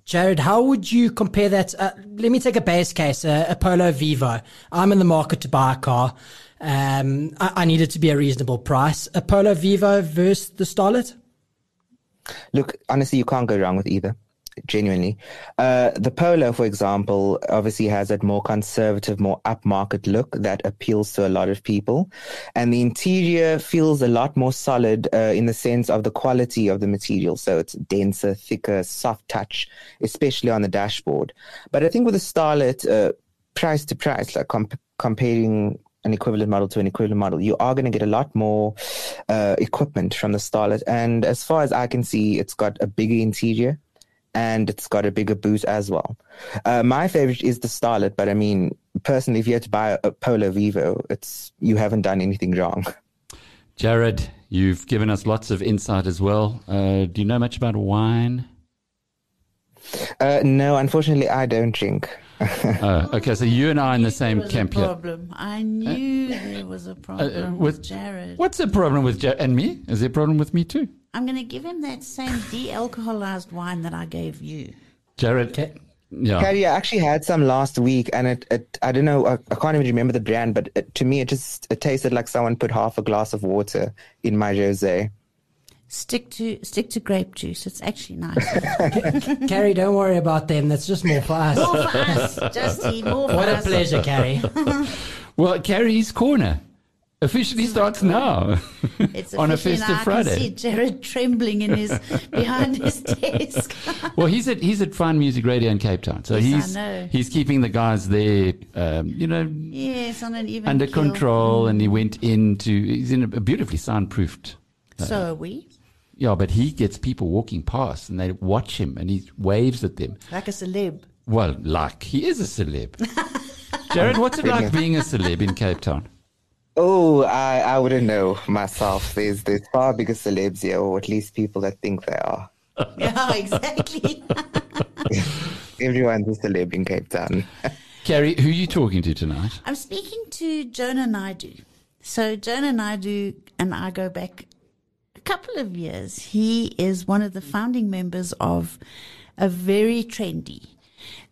Jarryd, how would you compare that? Uh, let me take a base case, uh, a Polo Vivo. I'm in the market to buy a car. Um, I, I need it to be a reasonable price. A Polo Vivo versus the Starlet? Look, honestly, you can't go wrong with either. Genuinely, uh, the Polo, for example, obviously has that more conservative, more upmarket look that appeals to a lot of people, and the interior feels a lot more solid uh, in the sense of the quality of the material. So it's denser, thicker, soft touch, especially on the dashboard. But I think with the Starlet, uh, price to price, like comp- comparing an equivalent model to an equivalent model, you are going to get a lot more uh, equipment from the Starlet. And as far as I can see, it's got a bigger interior and it's got a bigger boot as well. Uh, my favorite is the Starlet, but I mean, personally, if you had to buy a Polo Vivo, it's you haven't done anything wrong. Jarryd, you've given us lots of insight as well. Uh, do you know much about wine? Uh, no, unfortunately, I don't drink. [LAUGHS] Oh, okay, so you and I in the same There was camp a here. problem. I knew there was a problem Uh, uh, with, with- Jarryd. What's the problem with Jarryd and me? Is there a problem with me too? I'm going to give him that same de-alcoholized wine that I gave you. Jarryd, Okay. yeah. Carrie, I actually had some last week, and it, it I don't know, I, I can't even remember the brand, but it, to me, it just it tasted like someone put half a glass of water in my rosé. Stick to stick to grape juice. It's actually nice. [LAUGHS] [LAUGHS] Carrie, don't worry about them. That's just more for us. more for us, Justy. More for What a pleasure, Carrie. [LAUGHS] Well, Carrie's Corner officially starts now It's [LAUGHS] on a festive now. I can see Jarryd trembling in his behind his [LAUGHS] desk. Well, he's at he's at Fine Music Radio in Cape Town, so Yes, I he's know. he's keeping the guys there, um, you know, yes, on an even under keel. control. And he went into he's in a beautifully soundproofed. So are we, Yeah, but he gets people walking past and they watch him and he waves at them. like a celeb. Well, like he is a celeb. [LAUGHS] Jarryd, what's it like being a celeb in Cape Town? Oh, I, I wouldn't know myself. There's there's far bigger celebs here, or at least people that think they are. [LAUGHS] Yeah, exactly. [LAUGHS] Everyone's a celeb in Cape Town. [LAUGHS] Carrie, who are you talking to tonight? I'm speaking to Jonah Naidoo. So Jonah Naidoo and I go back a couple of years. He is one of the founding members of a very trendy,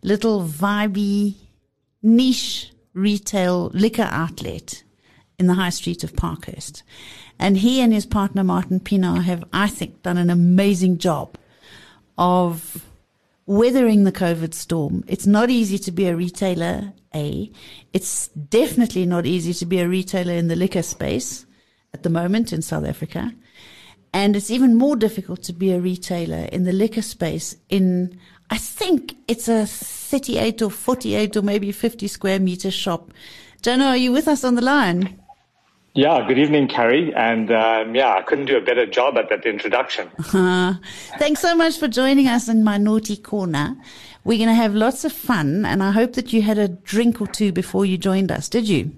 little vibey, niche retail liquor outlet in the high street of Parkhurst. And he and his partner Martin Pinar have, I think, done an amazing job of weathering the COVID storm. It's not easy to be a retailer, A. It's definitely not easy to be a retailer in the liquor space at the moment in South Africa. And it's even more difficult to be a retailer in the liquor space in, I think it's a 38 or 48 or maybe 50 square meter shop. Jonah, are you with us on the line? Yeah, good evening, Carrie. And um, yeah, I couldn't do a better job at that introduction. Uh, [LAUGHS] thanks so much for joining us in my naughty corner. We're going to have lots of fun, and I hope that you had a drink or two before you joined us. Did you?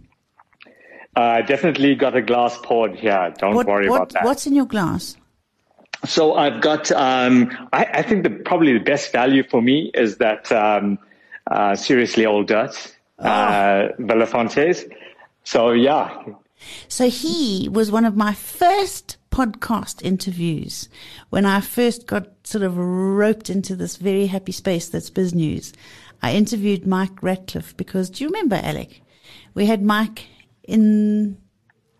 Uh, definitely got a glass poured here. Don't worry what, about that. What's in your glass? So I've got, um, I, I think the probably the best value for me is that um, uh, seriously old dirt, uh, Vilafonté's. So yeah, So he was one of my first podcast interviews when I first got sort of roped into this very happy space that's BizNews. I interviewed Mike Ratcliffe because do you remember Alec? We had Mike in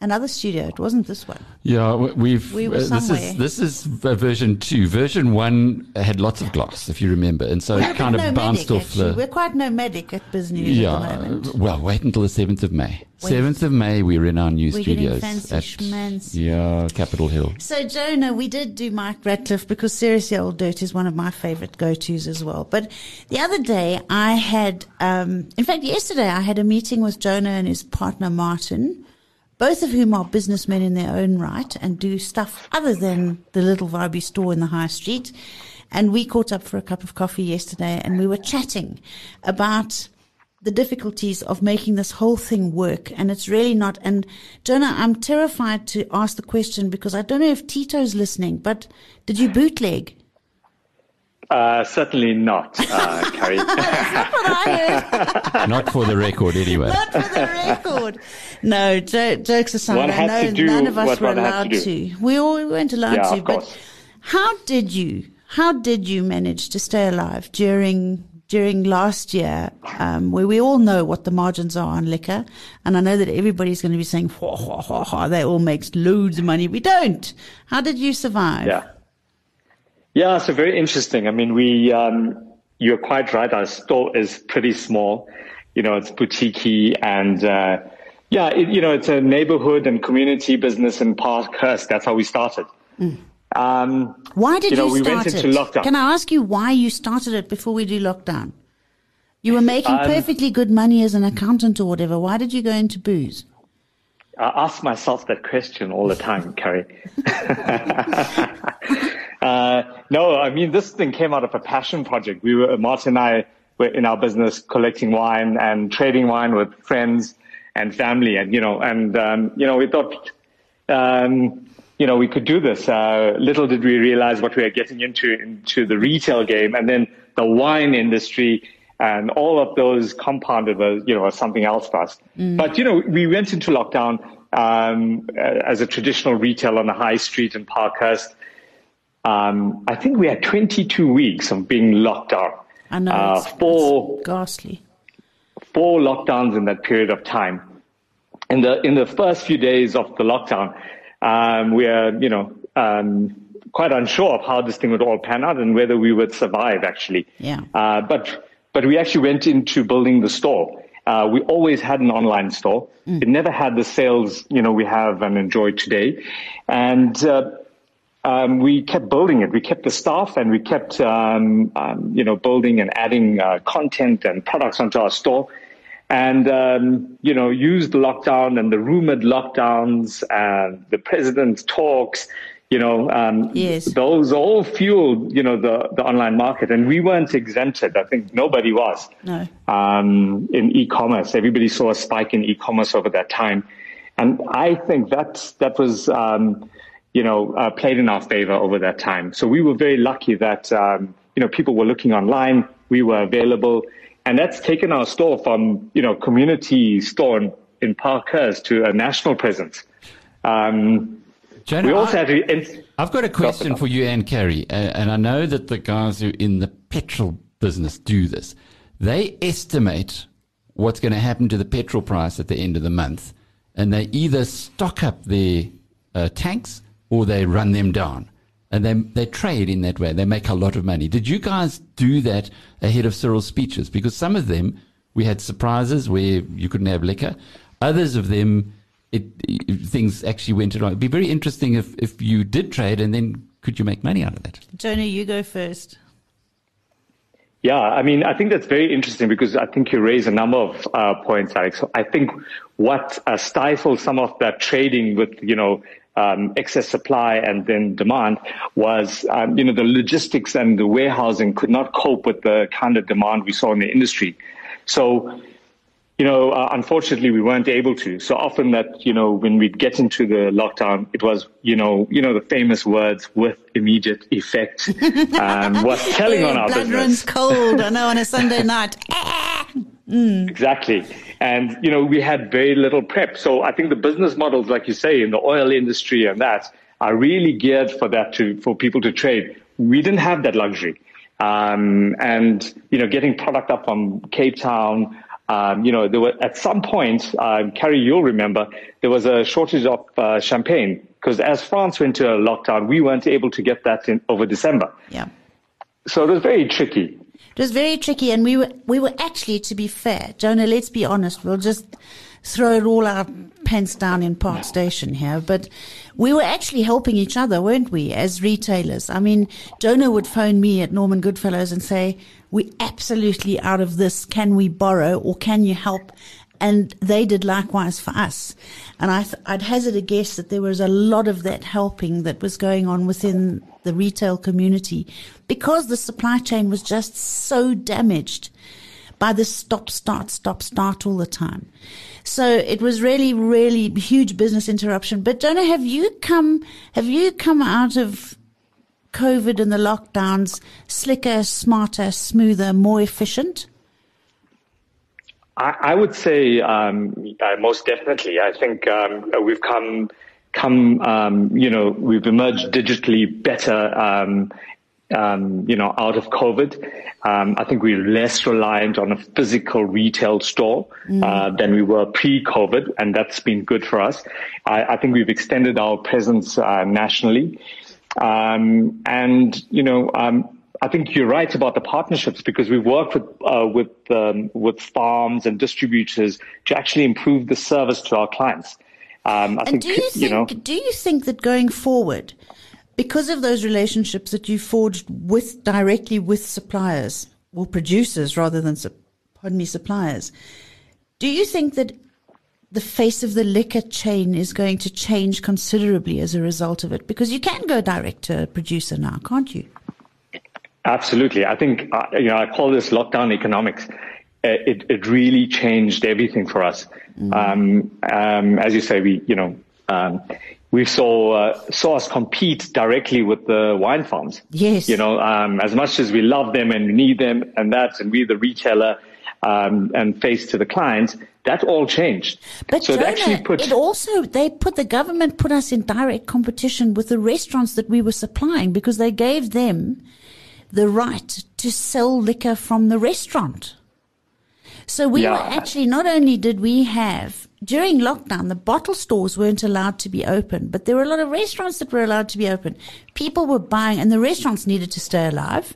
another studio. It wasn't this one. Yeah, we've. We were uh, this somewhere. is this is version two. Version one had lots of glass, if you remember, and so it kind of bounced off actually. the. We're quite nomadic at BizNews at the Yeah, moment. well, wait until the seventh of May. Seventh of May, we're in our new We're studios fancy at yeah Capitol Hill. So, Jonah, we did do Mike Ratcliffe because Seriously Old Dirt is one of my favorite go tos as well. But the other day, I had, um, in fact, yesterday, I had a meeting with Jonah and his partner Martin, both of whom are businessmen in their own right and do stuff other than the little vibey store in the high street. And we caught up for a cup of coffee yesterday and we were chatting about the difficulties of making this whole thing work. And it's really not. And Jonah, I'm terrified to ask the question because I don't know if Tito's listening, but did you bootleg? Uh, certainly not, uh, [LAUGHS] Carrie. What I heard, Not for the record, anyway. not for the record. No, jo- jokes aside, One I know to do none of us were one has to allowed to. We all we weren't allowed Yeah, to. of But how did you? How did you manage to stay alive during during last year, um, where we all know what the margins are on liquor, and I know that everybody's going to be saying, "Ha ha ha ha!" they all make loads of money." We don't. How did you survive? Yeah. Yeah, so very interesting. I mean, we, um, you're quite right. Our store is pretty small. You know, it's boutique and, uh, yeah, it, you know, it's a neighborhood and community business in Parkhurst. That's how we started. Um, Why did You you, know, we start went into it? lockdown. Can I ask you why you started it before we do lockdown? You were making Um, perfectly good money as an accountant or whatever. Why did you go into booze? I ask myself that question all the time, Carrie. [LAUGHS] [LAUGHS] uh, no, I mean, this thing came out of a passion project. We were, Martin and I were in our business collecting wine and trading wine with friends and family. And, you know, and, um, you know, we thought, um, you know, we could do this. Uh, little did we realize what we were getting into, into the retail game and then the wine industry and all of those compounded was, you know, something else for us. Mm. But, you know, we went into lockdown, um, as a traditional retail on the high street in Parkhurst. Um, I think we had 22 weeks of being locked up. I know. Uh, it's, four, it's ghastly. Four lockdowns in that period of time. In the, in the first few days of the lockdown, um, we are, you know, um, quite unsure of how this thing would all pan out and whether we would survive actually. Yeah. Uh, but but we actually went into building the store. Uh, we always had an online store. Mm. It never had the sales, you know, we have and enjoy today. And, uh, um, we kept building it. We kept the staff and we kept, um, um, you know, building and adding uh, content and products onto our store. And, um, you know, used the lockdown and the rumored lockdowns and the president's talks you know, um, yes. those all fueled, you know, the, the online market. And we weren't exempted. I think nobody was. No. Um, in e-commerce, everybody saw a spike in e-commerce over that time. And I think that, that was, um, you know, uh, played in our favor over that time. So we were very lucky that, um, you know, people were looking online. We were available. And that's taken our store from, you know, community store in, in Parkhurst to a national presence. Um, Jonah, we also I, have to. I've got a question for you, Anne Carrie, and I know that the guys who in the petrol business do this. They estimate what's going to happen to the petrol price at the end of the month, and they either stock up their uh, tanks or they run them down. And they, they trade in that way. They make a lot of money. Did you guys do that ahead of Cyril's speeches? Because some of them, we had surprises where you couldn't have liquor. Others of them, it, it, things actually went wrong. It'd be very interesting if, if you did trade and then could you make money out of that? Jonah, you go first. Yeah, I mean, I think that's very interesting because I think you raise a number of uh, points, Alex. I think what uh, stifled some of that trading with, you know, um, excess supply and then demand was, um, you know, the logistics and the warehousing could not cope with the kind of demand we saw in the industry. So you know, uh, unfortunately, we weren't able to. So often that, you know, when we'd get into the lockdown, it was, you know, you know, the famous words with immediate effect [LAUGHS] um, was telling on our blood business. runs cold, I know, on a Sunday [LAUGHS] night. [LAUGHS] mm. Exactly. And, you know, we had very little prep. So I think the business models, like you say, in the oil industry and that are really geared for that to, for people to trade. We didn't have that luxury. Um, and, you know, getting product up from Cape Town, um, you know, there were at some point, um, Carrie, you'll remember, there was a shortage of uh, champagne because as France went to a lockdown, we weren't able to get that in over December. Yeah. So it was very tricky. It was very tricky, and we were we were actually, to be fair, Jonah. Let's be honest. We'll just throw it all our pants down in Park Station here, but we were actually helping each other, weren't we, as retailers? I mean, Jonah would phone me at Norman Goodfellows and say, "We're absolutely out of this. Can we borrow or can you help? And they did likewise for us. And I th- I'd hazard a guess that there was a lot of that helping that was going on within the retail community because the supply chain was just so damaged by the stop, start, stop, start all the time. So it was really, really huge business interruption. But Jonah, have you come, have you come out of COVID and the lockdowns slicker, smarter, smoother, more efficient? I, I would say um, uh, most definitely. I think um, we've come come um, you know we've emerged digitally better um, um, you know out of COVID. Um, I think we're less reliant on a physical retail store mm. uh, than we were pre-COVID, and that's been good for us. I, I think we've extended our presence uh, nationally. Um, and, you know, um, I think you're right about the partnerships because we've worked with uh, with um, with farms and distributors to actually improve the service to our clients. Um, I and think, do you, think, you know, do you think that going forward, because of those relationships that you forged with directly with suppliers or producers rather than pardon me suppliers, do you think that the face of the liquor chain is going to change considerably as a result of it? Because you can go direct to a producer now, can't you? Absolutely. I think, uh, you know, I call this lockdown economics. Uh, it, it really changed everything for us. Mm-hmm. Um, um, as you say, we, you know, um, we saw uh, saw us compete directly with the wine farms. Yes. You know, um, as much as we love them and we need them and that, and we the retailer um, and face to the clients, that all changed. But so Jonah, it actually put it also they put the government put us in direct competition with the restaurants that we were supplying because they gave them the right to sell liquor from the restaurant. So we yeah. were actually not only did we have during lockdown, the bottle stores weren't allowed to be open, but there were a lot of restaurants that were allowed to be open. People were buying, and the restaurants needed to stay alive.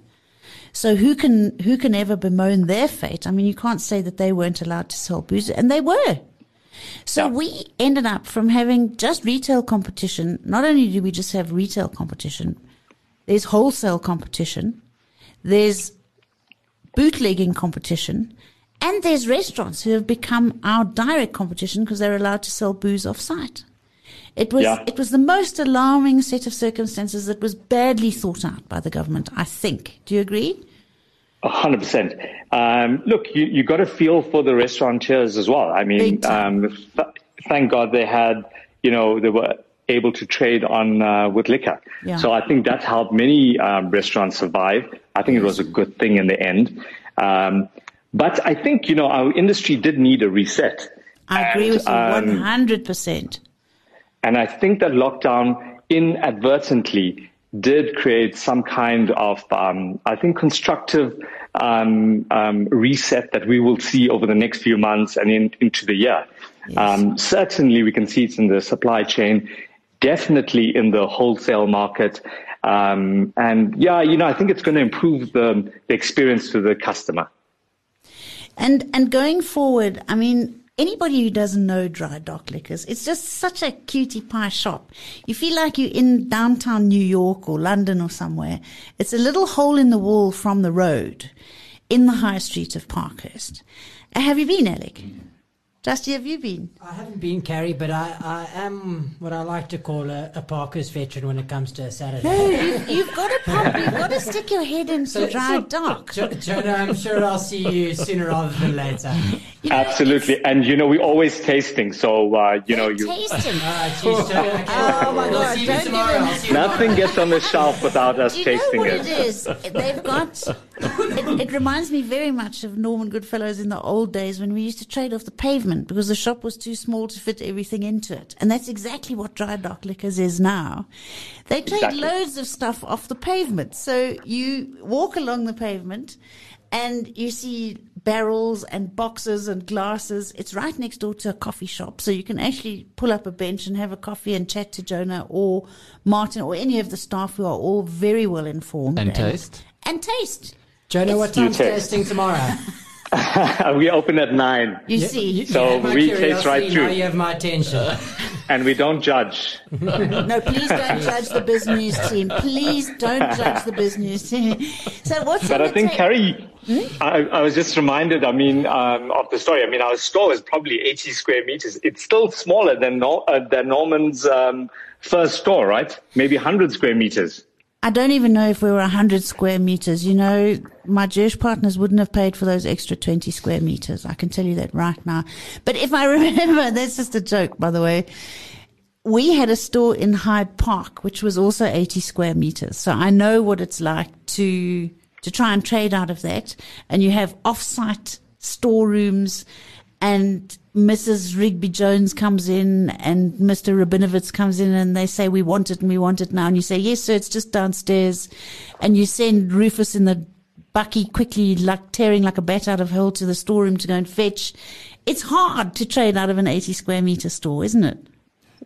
So who can who can ever bemoan their fate? I mean, you can't say that they weren't allowed to sell booze, and they were. So yeah. we ended up from having just retail competition. Not only do we just have retail competition, there's wholesale competition, there's bootlegging competition, and there's restaurants who have become our direct competition because they're allowed to sell booze off site. It was yeah. it was the most alarming set of circumstances that was badly thought out by the government. I think. Do you agree? A hundred percent. Um, look, you you got to feel for the restaurateurs as well. I mean, um, th- thank God they had, you know, they were able to trade on uh, with liquor. Yeah. So I think that helped many um, restaurants survive. I think it was a good thing in the end. Um, but I think, you know, our industry did need a reset. I agree and, with you um, 100%. And I think that lockdown inadvertently did create some kind of, um, I think, constructive um, um, reset that we will see over the next few months and in, into the year. Yes. Um, certainly, we can see it in the supply chain, definitely in the wholesale market. Um, and yeah, you know, I think it's going to improve the, the experience to the customer. And and going forward, I mean, anybody who doesn't know dry dock liquors, it's just such a cutie pie shop. You feel like you're in downtown New York or London or somewhere. It's a little hole in the wall from the road in the high street of Parkhurst. Have you been, Alec? Dusty, have you been? I haven't been, Carrie, but I, I am what I like to call a, a Parkhurst veteran when it comes to a Saturday. No, you've, you've got to pop, you've got to stick your head into so, dry so, dock. Jonah, I'm sure I'll see you sooner rather than later. You know, [LAUGHS] Absolutely, and you know we always tasting, so uh, you know you. Tasting. [LAUGHS] uh, [LAUGHS] oh my God! We'll Don't Nothing gets on the shelf without us you tasting know what it. it is? They've got. It, [LAUGHS] it reminds me very much of Norman Goodfellows in the old days when we used to trade off the pavement because the shop was too small to fit everything into it. And that's exactly what Dry Dock Liquors is now. They trade exactly. loads of stuff off the pavement. So you walk along the pavement and you see barrels and boxes and glasses. It's right next door to a coffee shop. So you can actually pull up a bench and have a coffee and chat to Jonah or Martin or any of the staff who are all very well informed. And, and taste. And taste. Jonah, what time's tasting tomorrow? [LAUGHS] we open at nine. You see, you, so we taste right through. Now you have my attention. [LAUGHS] and we don't judge. [LAUGHS] no, please don't judge the business team. Please don't judge the business team. So what's But I think take? Carrie, hmm? I, I, was just reminded. I mean, um, of the story. I mean, our store is probably 80 square meters. It's still smaller than Nor- uh, than Norman's um, first store, right? Maybe 100 square meters. I don't even know if we were 100 square meters. You know, my Jewish partners wouldn't have paid for those extra 20 square meters. I can tell you that right now. But if I [LAUGHS] remember, that's just a joke, by the way. We had a store in Hyde Park, which was also 80 square meters. So I know what it's like to, to try and trade out of that. And you have off-site storerooms and Mrs. Rigby Jones comes in and Mr. Rabinovitz comes in and they say, we want it and we want it now. And you say, yes, sir, it's just downstairs. And you send Rufus in the bucky quickly, like tearing like a bat out of hell to the storeroom to go and fetch. It's hard to trade out of an 80 square meter store, isn't it?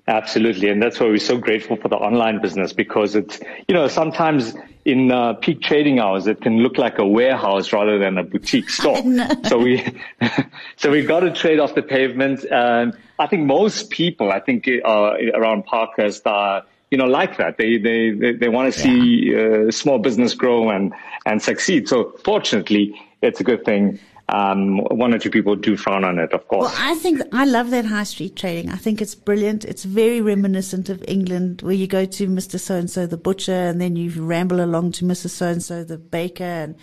Absolutely. And that's why we're so grateful for the online business because it's, you know, sometimes in uh, peak trading hours, it can look like a warehouse rather than a boutique [LAUGHS] store. so we, [LAUGHS] so we've got to trade off the pavement. And I think most people, I think, uh, around Parkhurst are, you know, like that. They, they, they, they want to see uh, small business grow and, and succeed. So fortunately, it's a good thing. Um, one or two people do frown on it, of course. Well, I think I love that high street trading. I think it's brilliant. It's very reminiscent of England, where you go to Mr. So and So the butcher, and then you ramble along to Mrs. So and So the baker, and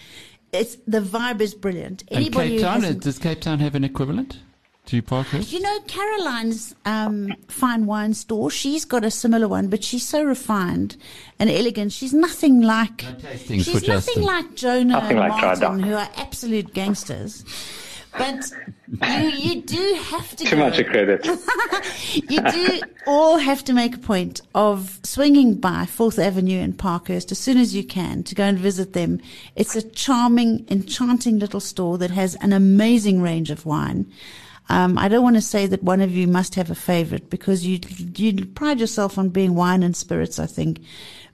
it's the vibe is brilliant. And Cape Town, does Cape Town have an equivalent to Parkhurst? You know, Caroline's um, fine wine store, she's got a similar one, but she's so refined and elegant. She's nothing like, tastings she's nothing Justin. like Jonah nothing and like Martin, who are absolute gangsters. But you, you do have to [LAUGHS] Too go. much of credit. [LAUGHS] you do all have to make a point of swinging by Fourth Avenue and Parkhurst as soon as you can to go and visit them. It's a charming, enchanting little store that has an amazing range of wine. Um, I don't want to say that one of you must have a favorite because you you pride yourself on being wine and spirits, I think.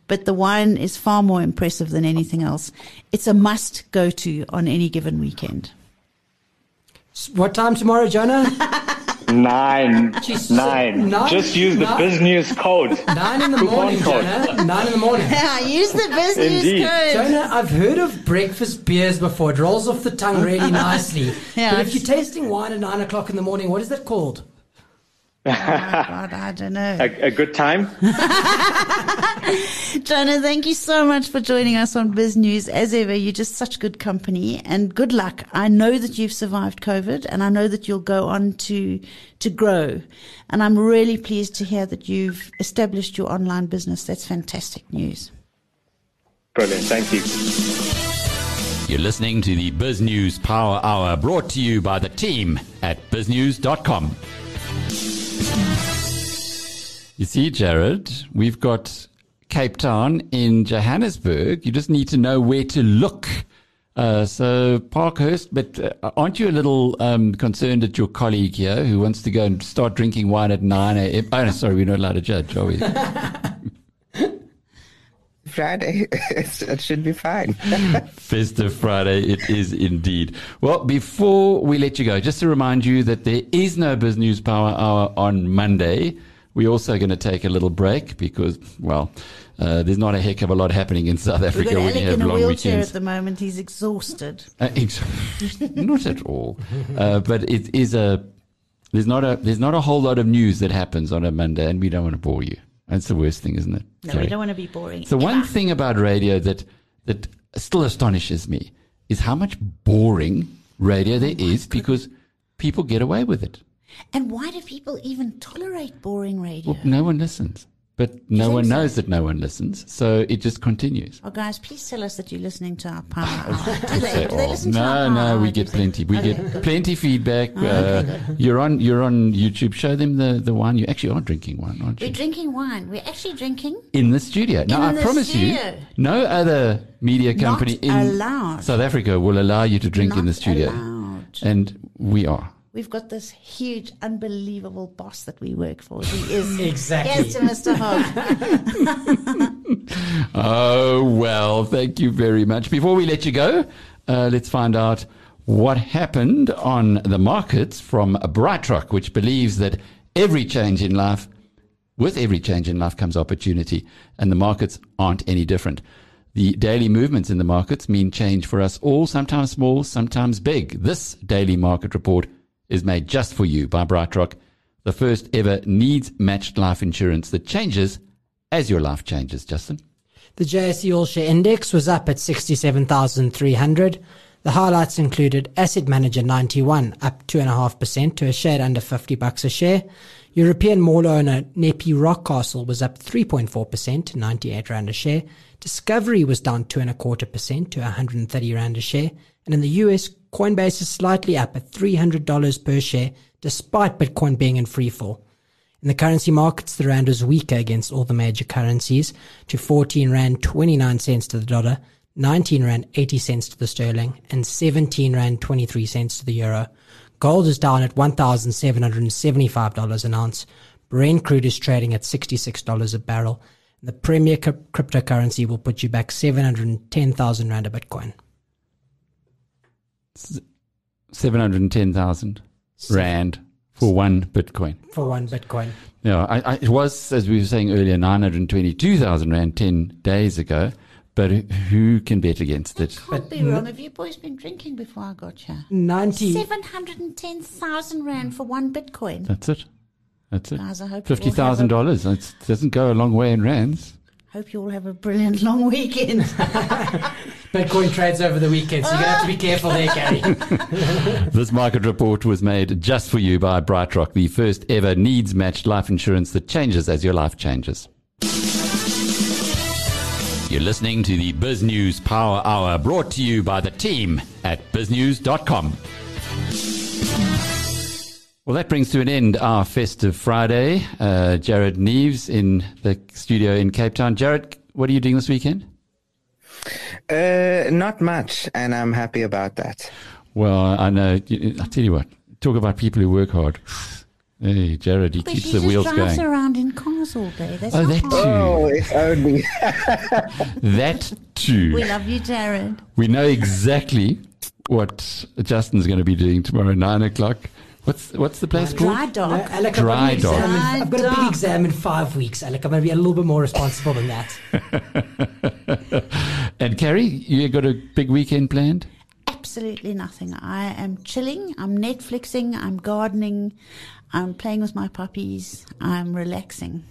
But the wine is far more impressive than anything else. It's a must go to on any given weekend. What time tomorrow, Jonah? [LAUGHS] Nine. Jeez, Nine. nine? Just use the Nine? business code. Nine in the Coupon morning, code. Jonah. Nine in the morning. [LAUGHS] I use the business Indeed. code. Jonah, I've heard of breakfast beers before. It rolls off the tongue really [LAUGHS] nicely. Yeah, but if you're tasting wine at nine o'clock in the morning, what is that called? Oh, [LAUGHS] God, I don't know. A, a good time. [LAUGHS] Jonah, thank you so much for joining us on BizNews. As ever, you're just such good company and good luck. I know that you've survived COVID and I know that you'll go on to, to grow. And I'm really pleased to hear that you've established your online business. That's fantastic news. Brilliant. Thank you. You're listening to the BizNews Power Hour brought to you by the team at biznews.com. You see, Jarryd, we've got Cape Town in Johannesburg. You just need to know where to look. Uh, so Parkhurst, but uh, aren't you a little um, concerned at your colleague here who wants to go and start drinking wine at 9 a.m.? Oh, no, sorry, we're not allowed to judge, are we? [LAUGHS] Friday, it should be fine. [LAUGHS] Festive Friday, it is indeed. Well, before we let you go, just to remind you that there is no BizNews Power Hour on Monday. We're also going to take a little break because, well, uh, there's not a heck of a lot happening in South Africa when you have in a long wheelchair weekends. at the moment. He's exhausted. Uh, ex- [LAUGHS] not at all. Uh, but it is a there's not a there's not a whole lot of news that happens on a Monday, and we don't want to bore you. That's the worst thing, isn't it? No, Carrie? we don't want to be boring. The one thing about radio that that still astonishes me is how much boring radio there is because people get away with it. And why do people even tolerate boring radio? Well, no one listens, but no one so? knows that no one listens, so it just continues. Oh, guys, please tell us that you're listening to our power. [LAUGHS] Do they, do they Oh, listen to our no, no, we get plenty. We Okay, get good. plenty feedback. Oh, uh, you're on you're on YouTube. Show them the, the wine. You actually are drinking wine, aren't you? We're drinking wine. We're actually drinking. In the studio. Now, In I promise studio. you, no other media Not company in allowed. South Africa will allow you to drink in the studio. allowed. And we are. We've got this huge, unbelievable boss that we work for. He is [LAUGHS] Exactly. Yes, Mr. Hogg. [LAUGHS] Oh, well, thank you very much. Before we let you go, uh, let's find out what happened on the markets from BrightRock, which believes that every change in life, with every change in life comes opportunity, and the markets aren't any different. The daily movements in the markets mean change for us all, sometimes small, sometimes big. This daily market report is made just for you by BrightRock, the first ever needs matched life insurance that changes as your life changes, Justin. The JSE All Share Index was up at 67,300. The highlights included Asset Manager 91 up 2.5% to a shade under 50 bucks a share. European mall owner Nepi Rockcastle was up 3.4% to 98 rand a share. Discovery was down 2.25% to 130 rand a share. And in the US, Coinbase is slightly up at $300 per share despite Bitcoin being in free fall. In the currency markets, the rand was weaker against all the major currencies to 14 rand 29 cents to the dollar, 19 rand 80 cents to the sterling, and 17 rand 23 cents to the euro. Gold is down at $1,775 an ounce. Brent crude is trading at $66 a barrel. The premier cryptocurrency will put you back 710,000 rand a Bitcoin. 710,000 Rand for one Bitcoin. For one Bitcoin. Yeah, I, I, it was, as we were saying earlier, 922,000 Rand 10 days ago. but who can bet against it? Can't be wrong. Have you boys been drinking before I got here? 90. 710,000 Rand for one Bitcoin. That's it. That's it. Guys, I hope Fifty thousand dollars. It doesn't go a long way in rands. Hope you all have a brilliant [LAUGHS] long weekend. [LAUGHS] Bitcoin trades over the weekend, so you're going to have to be careful there, Gary. [LAUGHS] This market report was made just for you by BrightRock, the first ever needs matched life insurance that changes as your life changes. You're listening to the BizNews Power Hour brought to you by the team at biznews.com. Well, that brings to an end our festive Friday. Uh, Jarryd Neves in the studio in Cape Town. Jarryd, what are you doing this weekend? Uh, not much, and I'm happy about that. Well, I know. I tell you what. Talk about people who work hard. [SIGHS] Hey, Jarryd, he but keeps he the just wheels drives going. around in cars all day. That's Oh, not that hard. too. Oh, if only. [LAUGHS] That too. We love you, Jarryd. We know exactly what Justin's going to be doing tomorrow, nine o'clock. What's what's the place called? Dry No, dog. Alec, Dry I've got, an dog. exam in, I've got a big exam in five weeks, Alec. I'm going to be a little bit more responsible than that. [LAUGHS] And Carrie, you got a big weekend planned? Absolutely nothing. I am chilling. I'm Netflixing. I'm gardening. I'm playing with my puppies. I'm relaxing.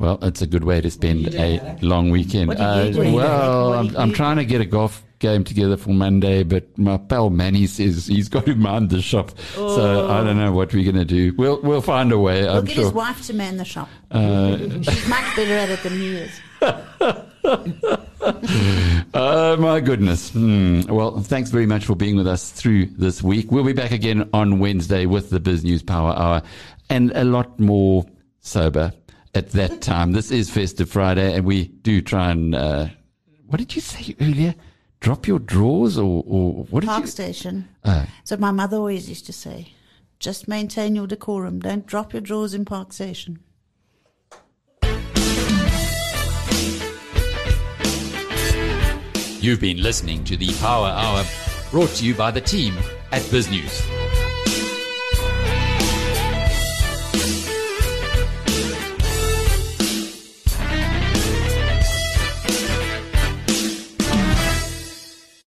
Well, it's a good way to spend a long weekend. What are you Uh, doing, well, Alec? What I'm, I'm trying to get a golf game together for Monday, but my pal Manny says he's got to man the shop. So I don't know what we're going to do. We'll we'll find a way. We'll I'm get sure. his wife to man the shop. Uh, She's much better at it than he is. [LAUGHS] Oh my goodness. Hmm. Well, thanks very much for being with us through this week. We'll be back again on Wednesday with the BizNews Power Hour and a lot more sober at that time. This is Festive Friday and we do try and, uh, what did you say earlier? Drop your drawers or, or what did Park you? station. Oh. So my mother always used to say, just maintain your decorum. Don't drop your drawers in Park Station. You've been listening to the Power Hour brought to you by the team at BizNews.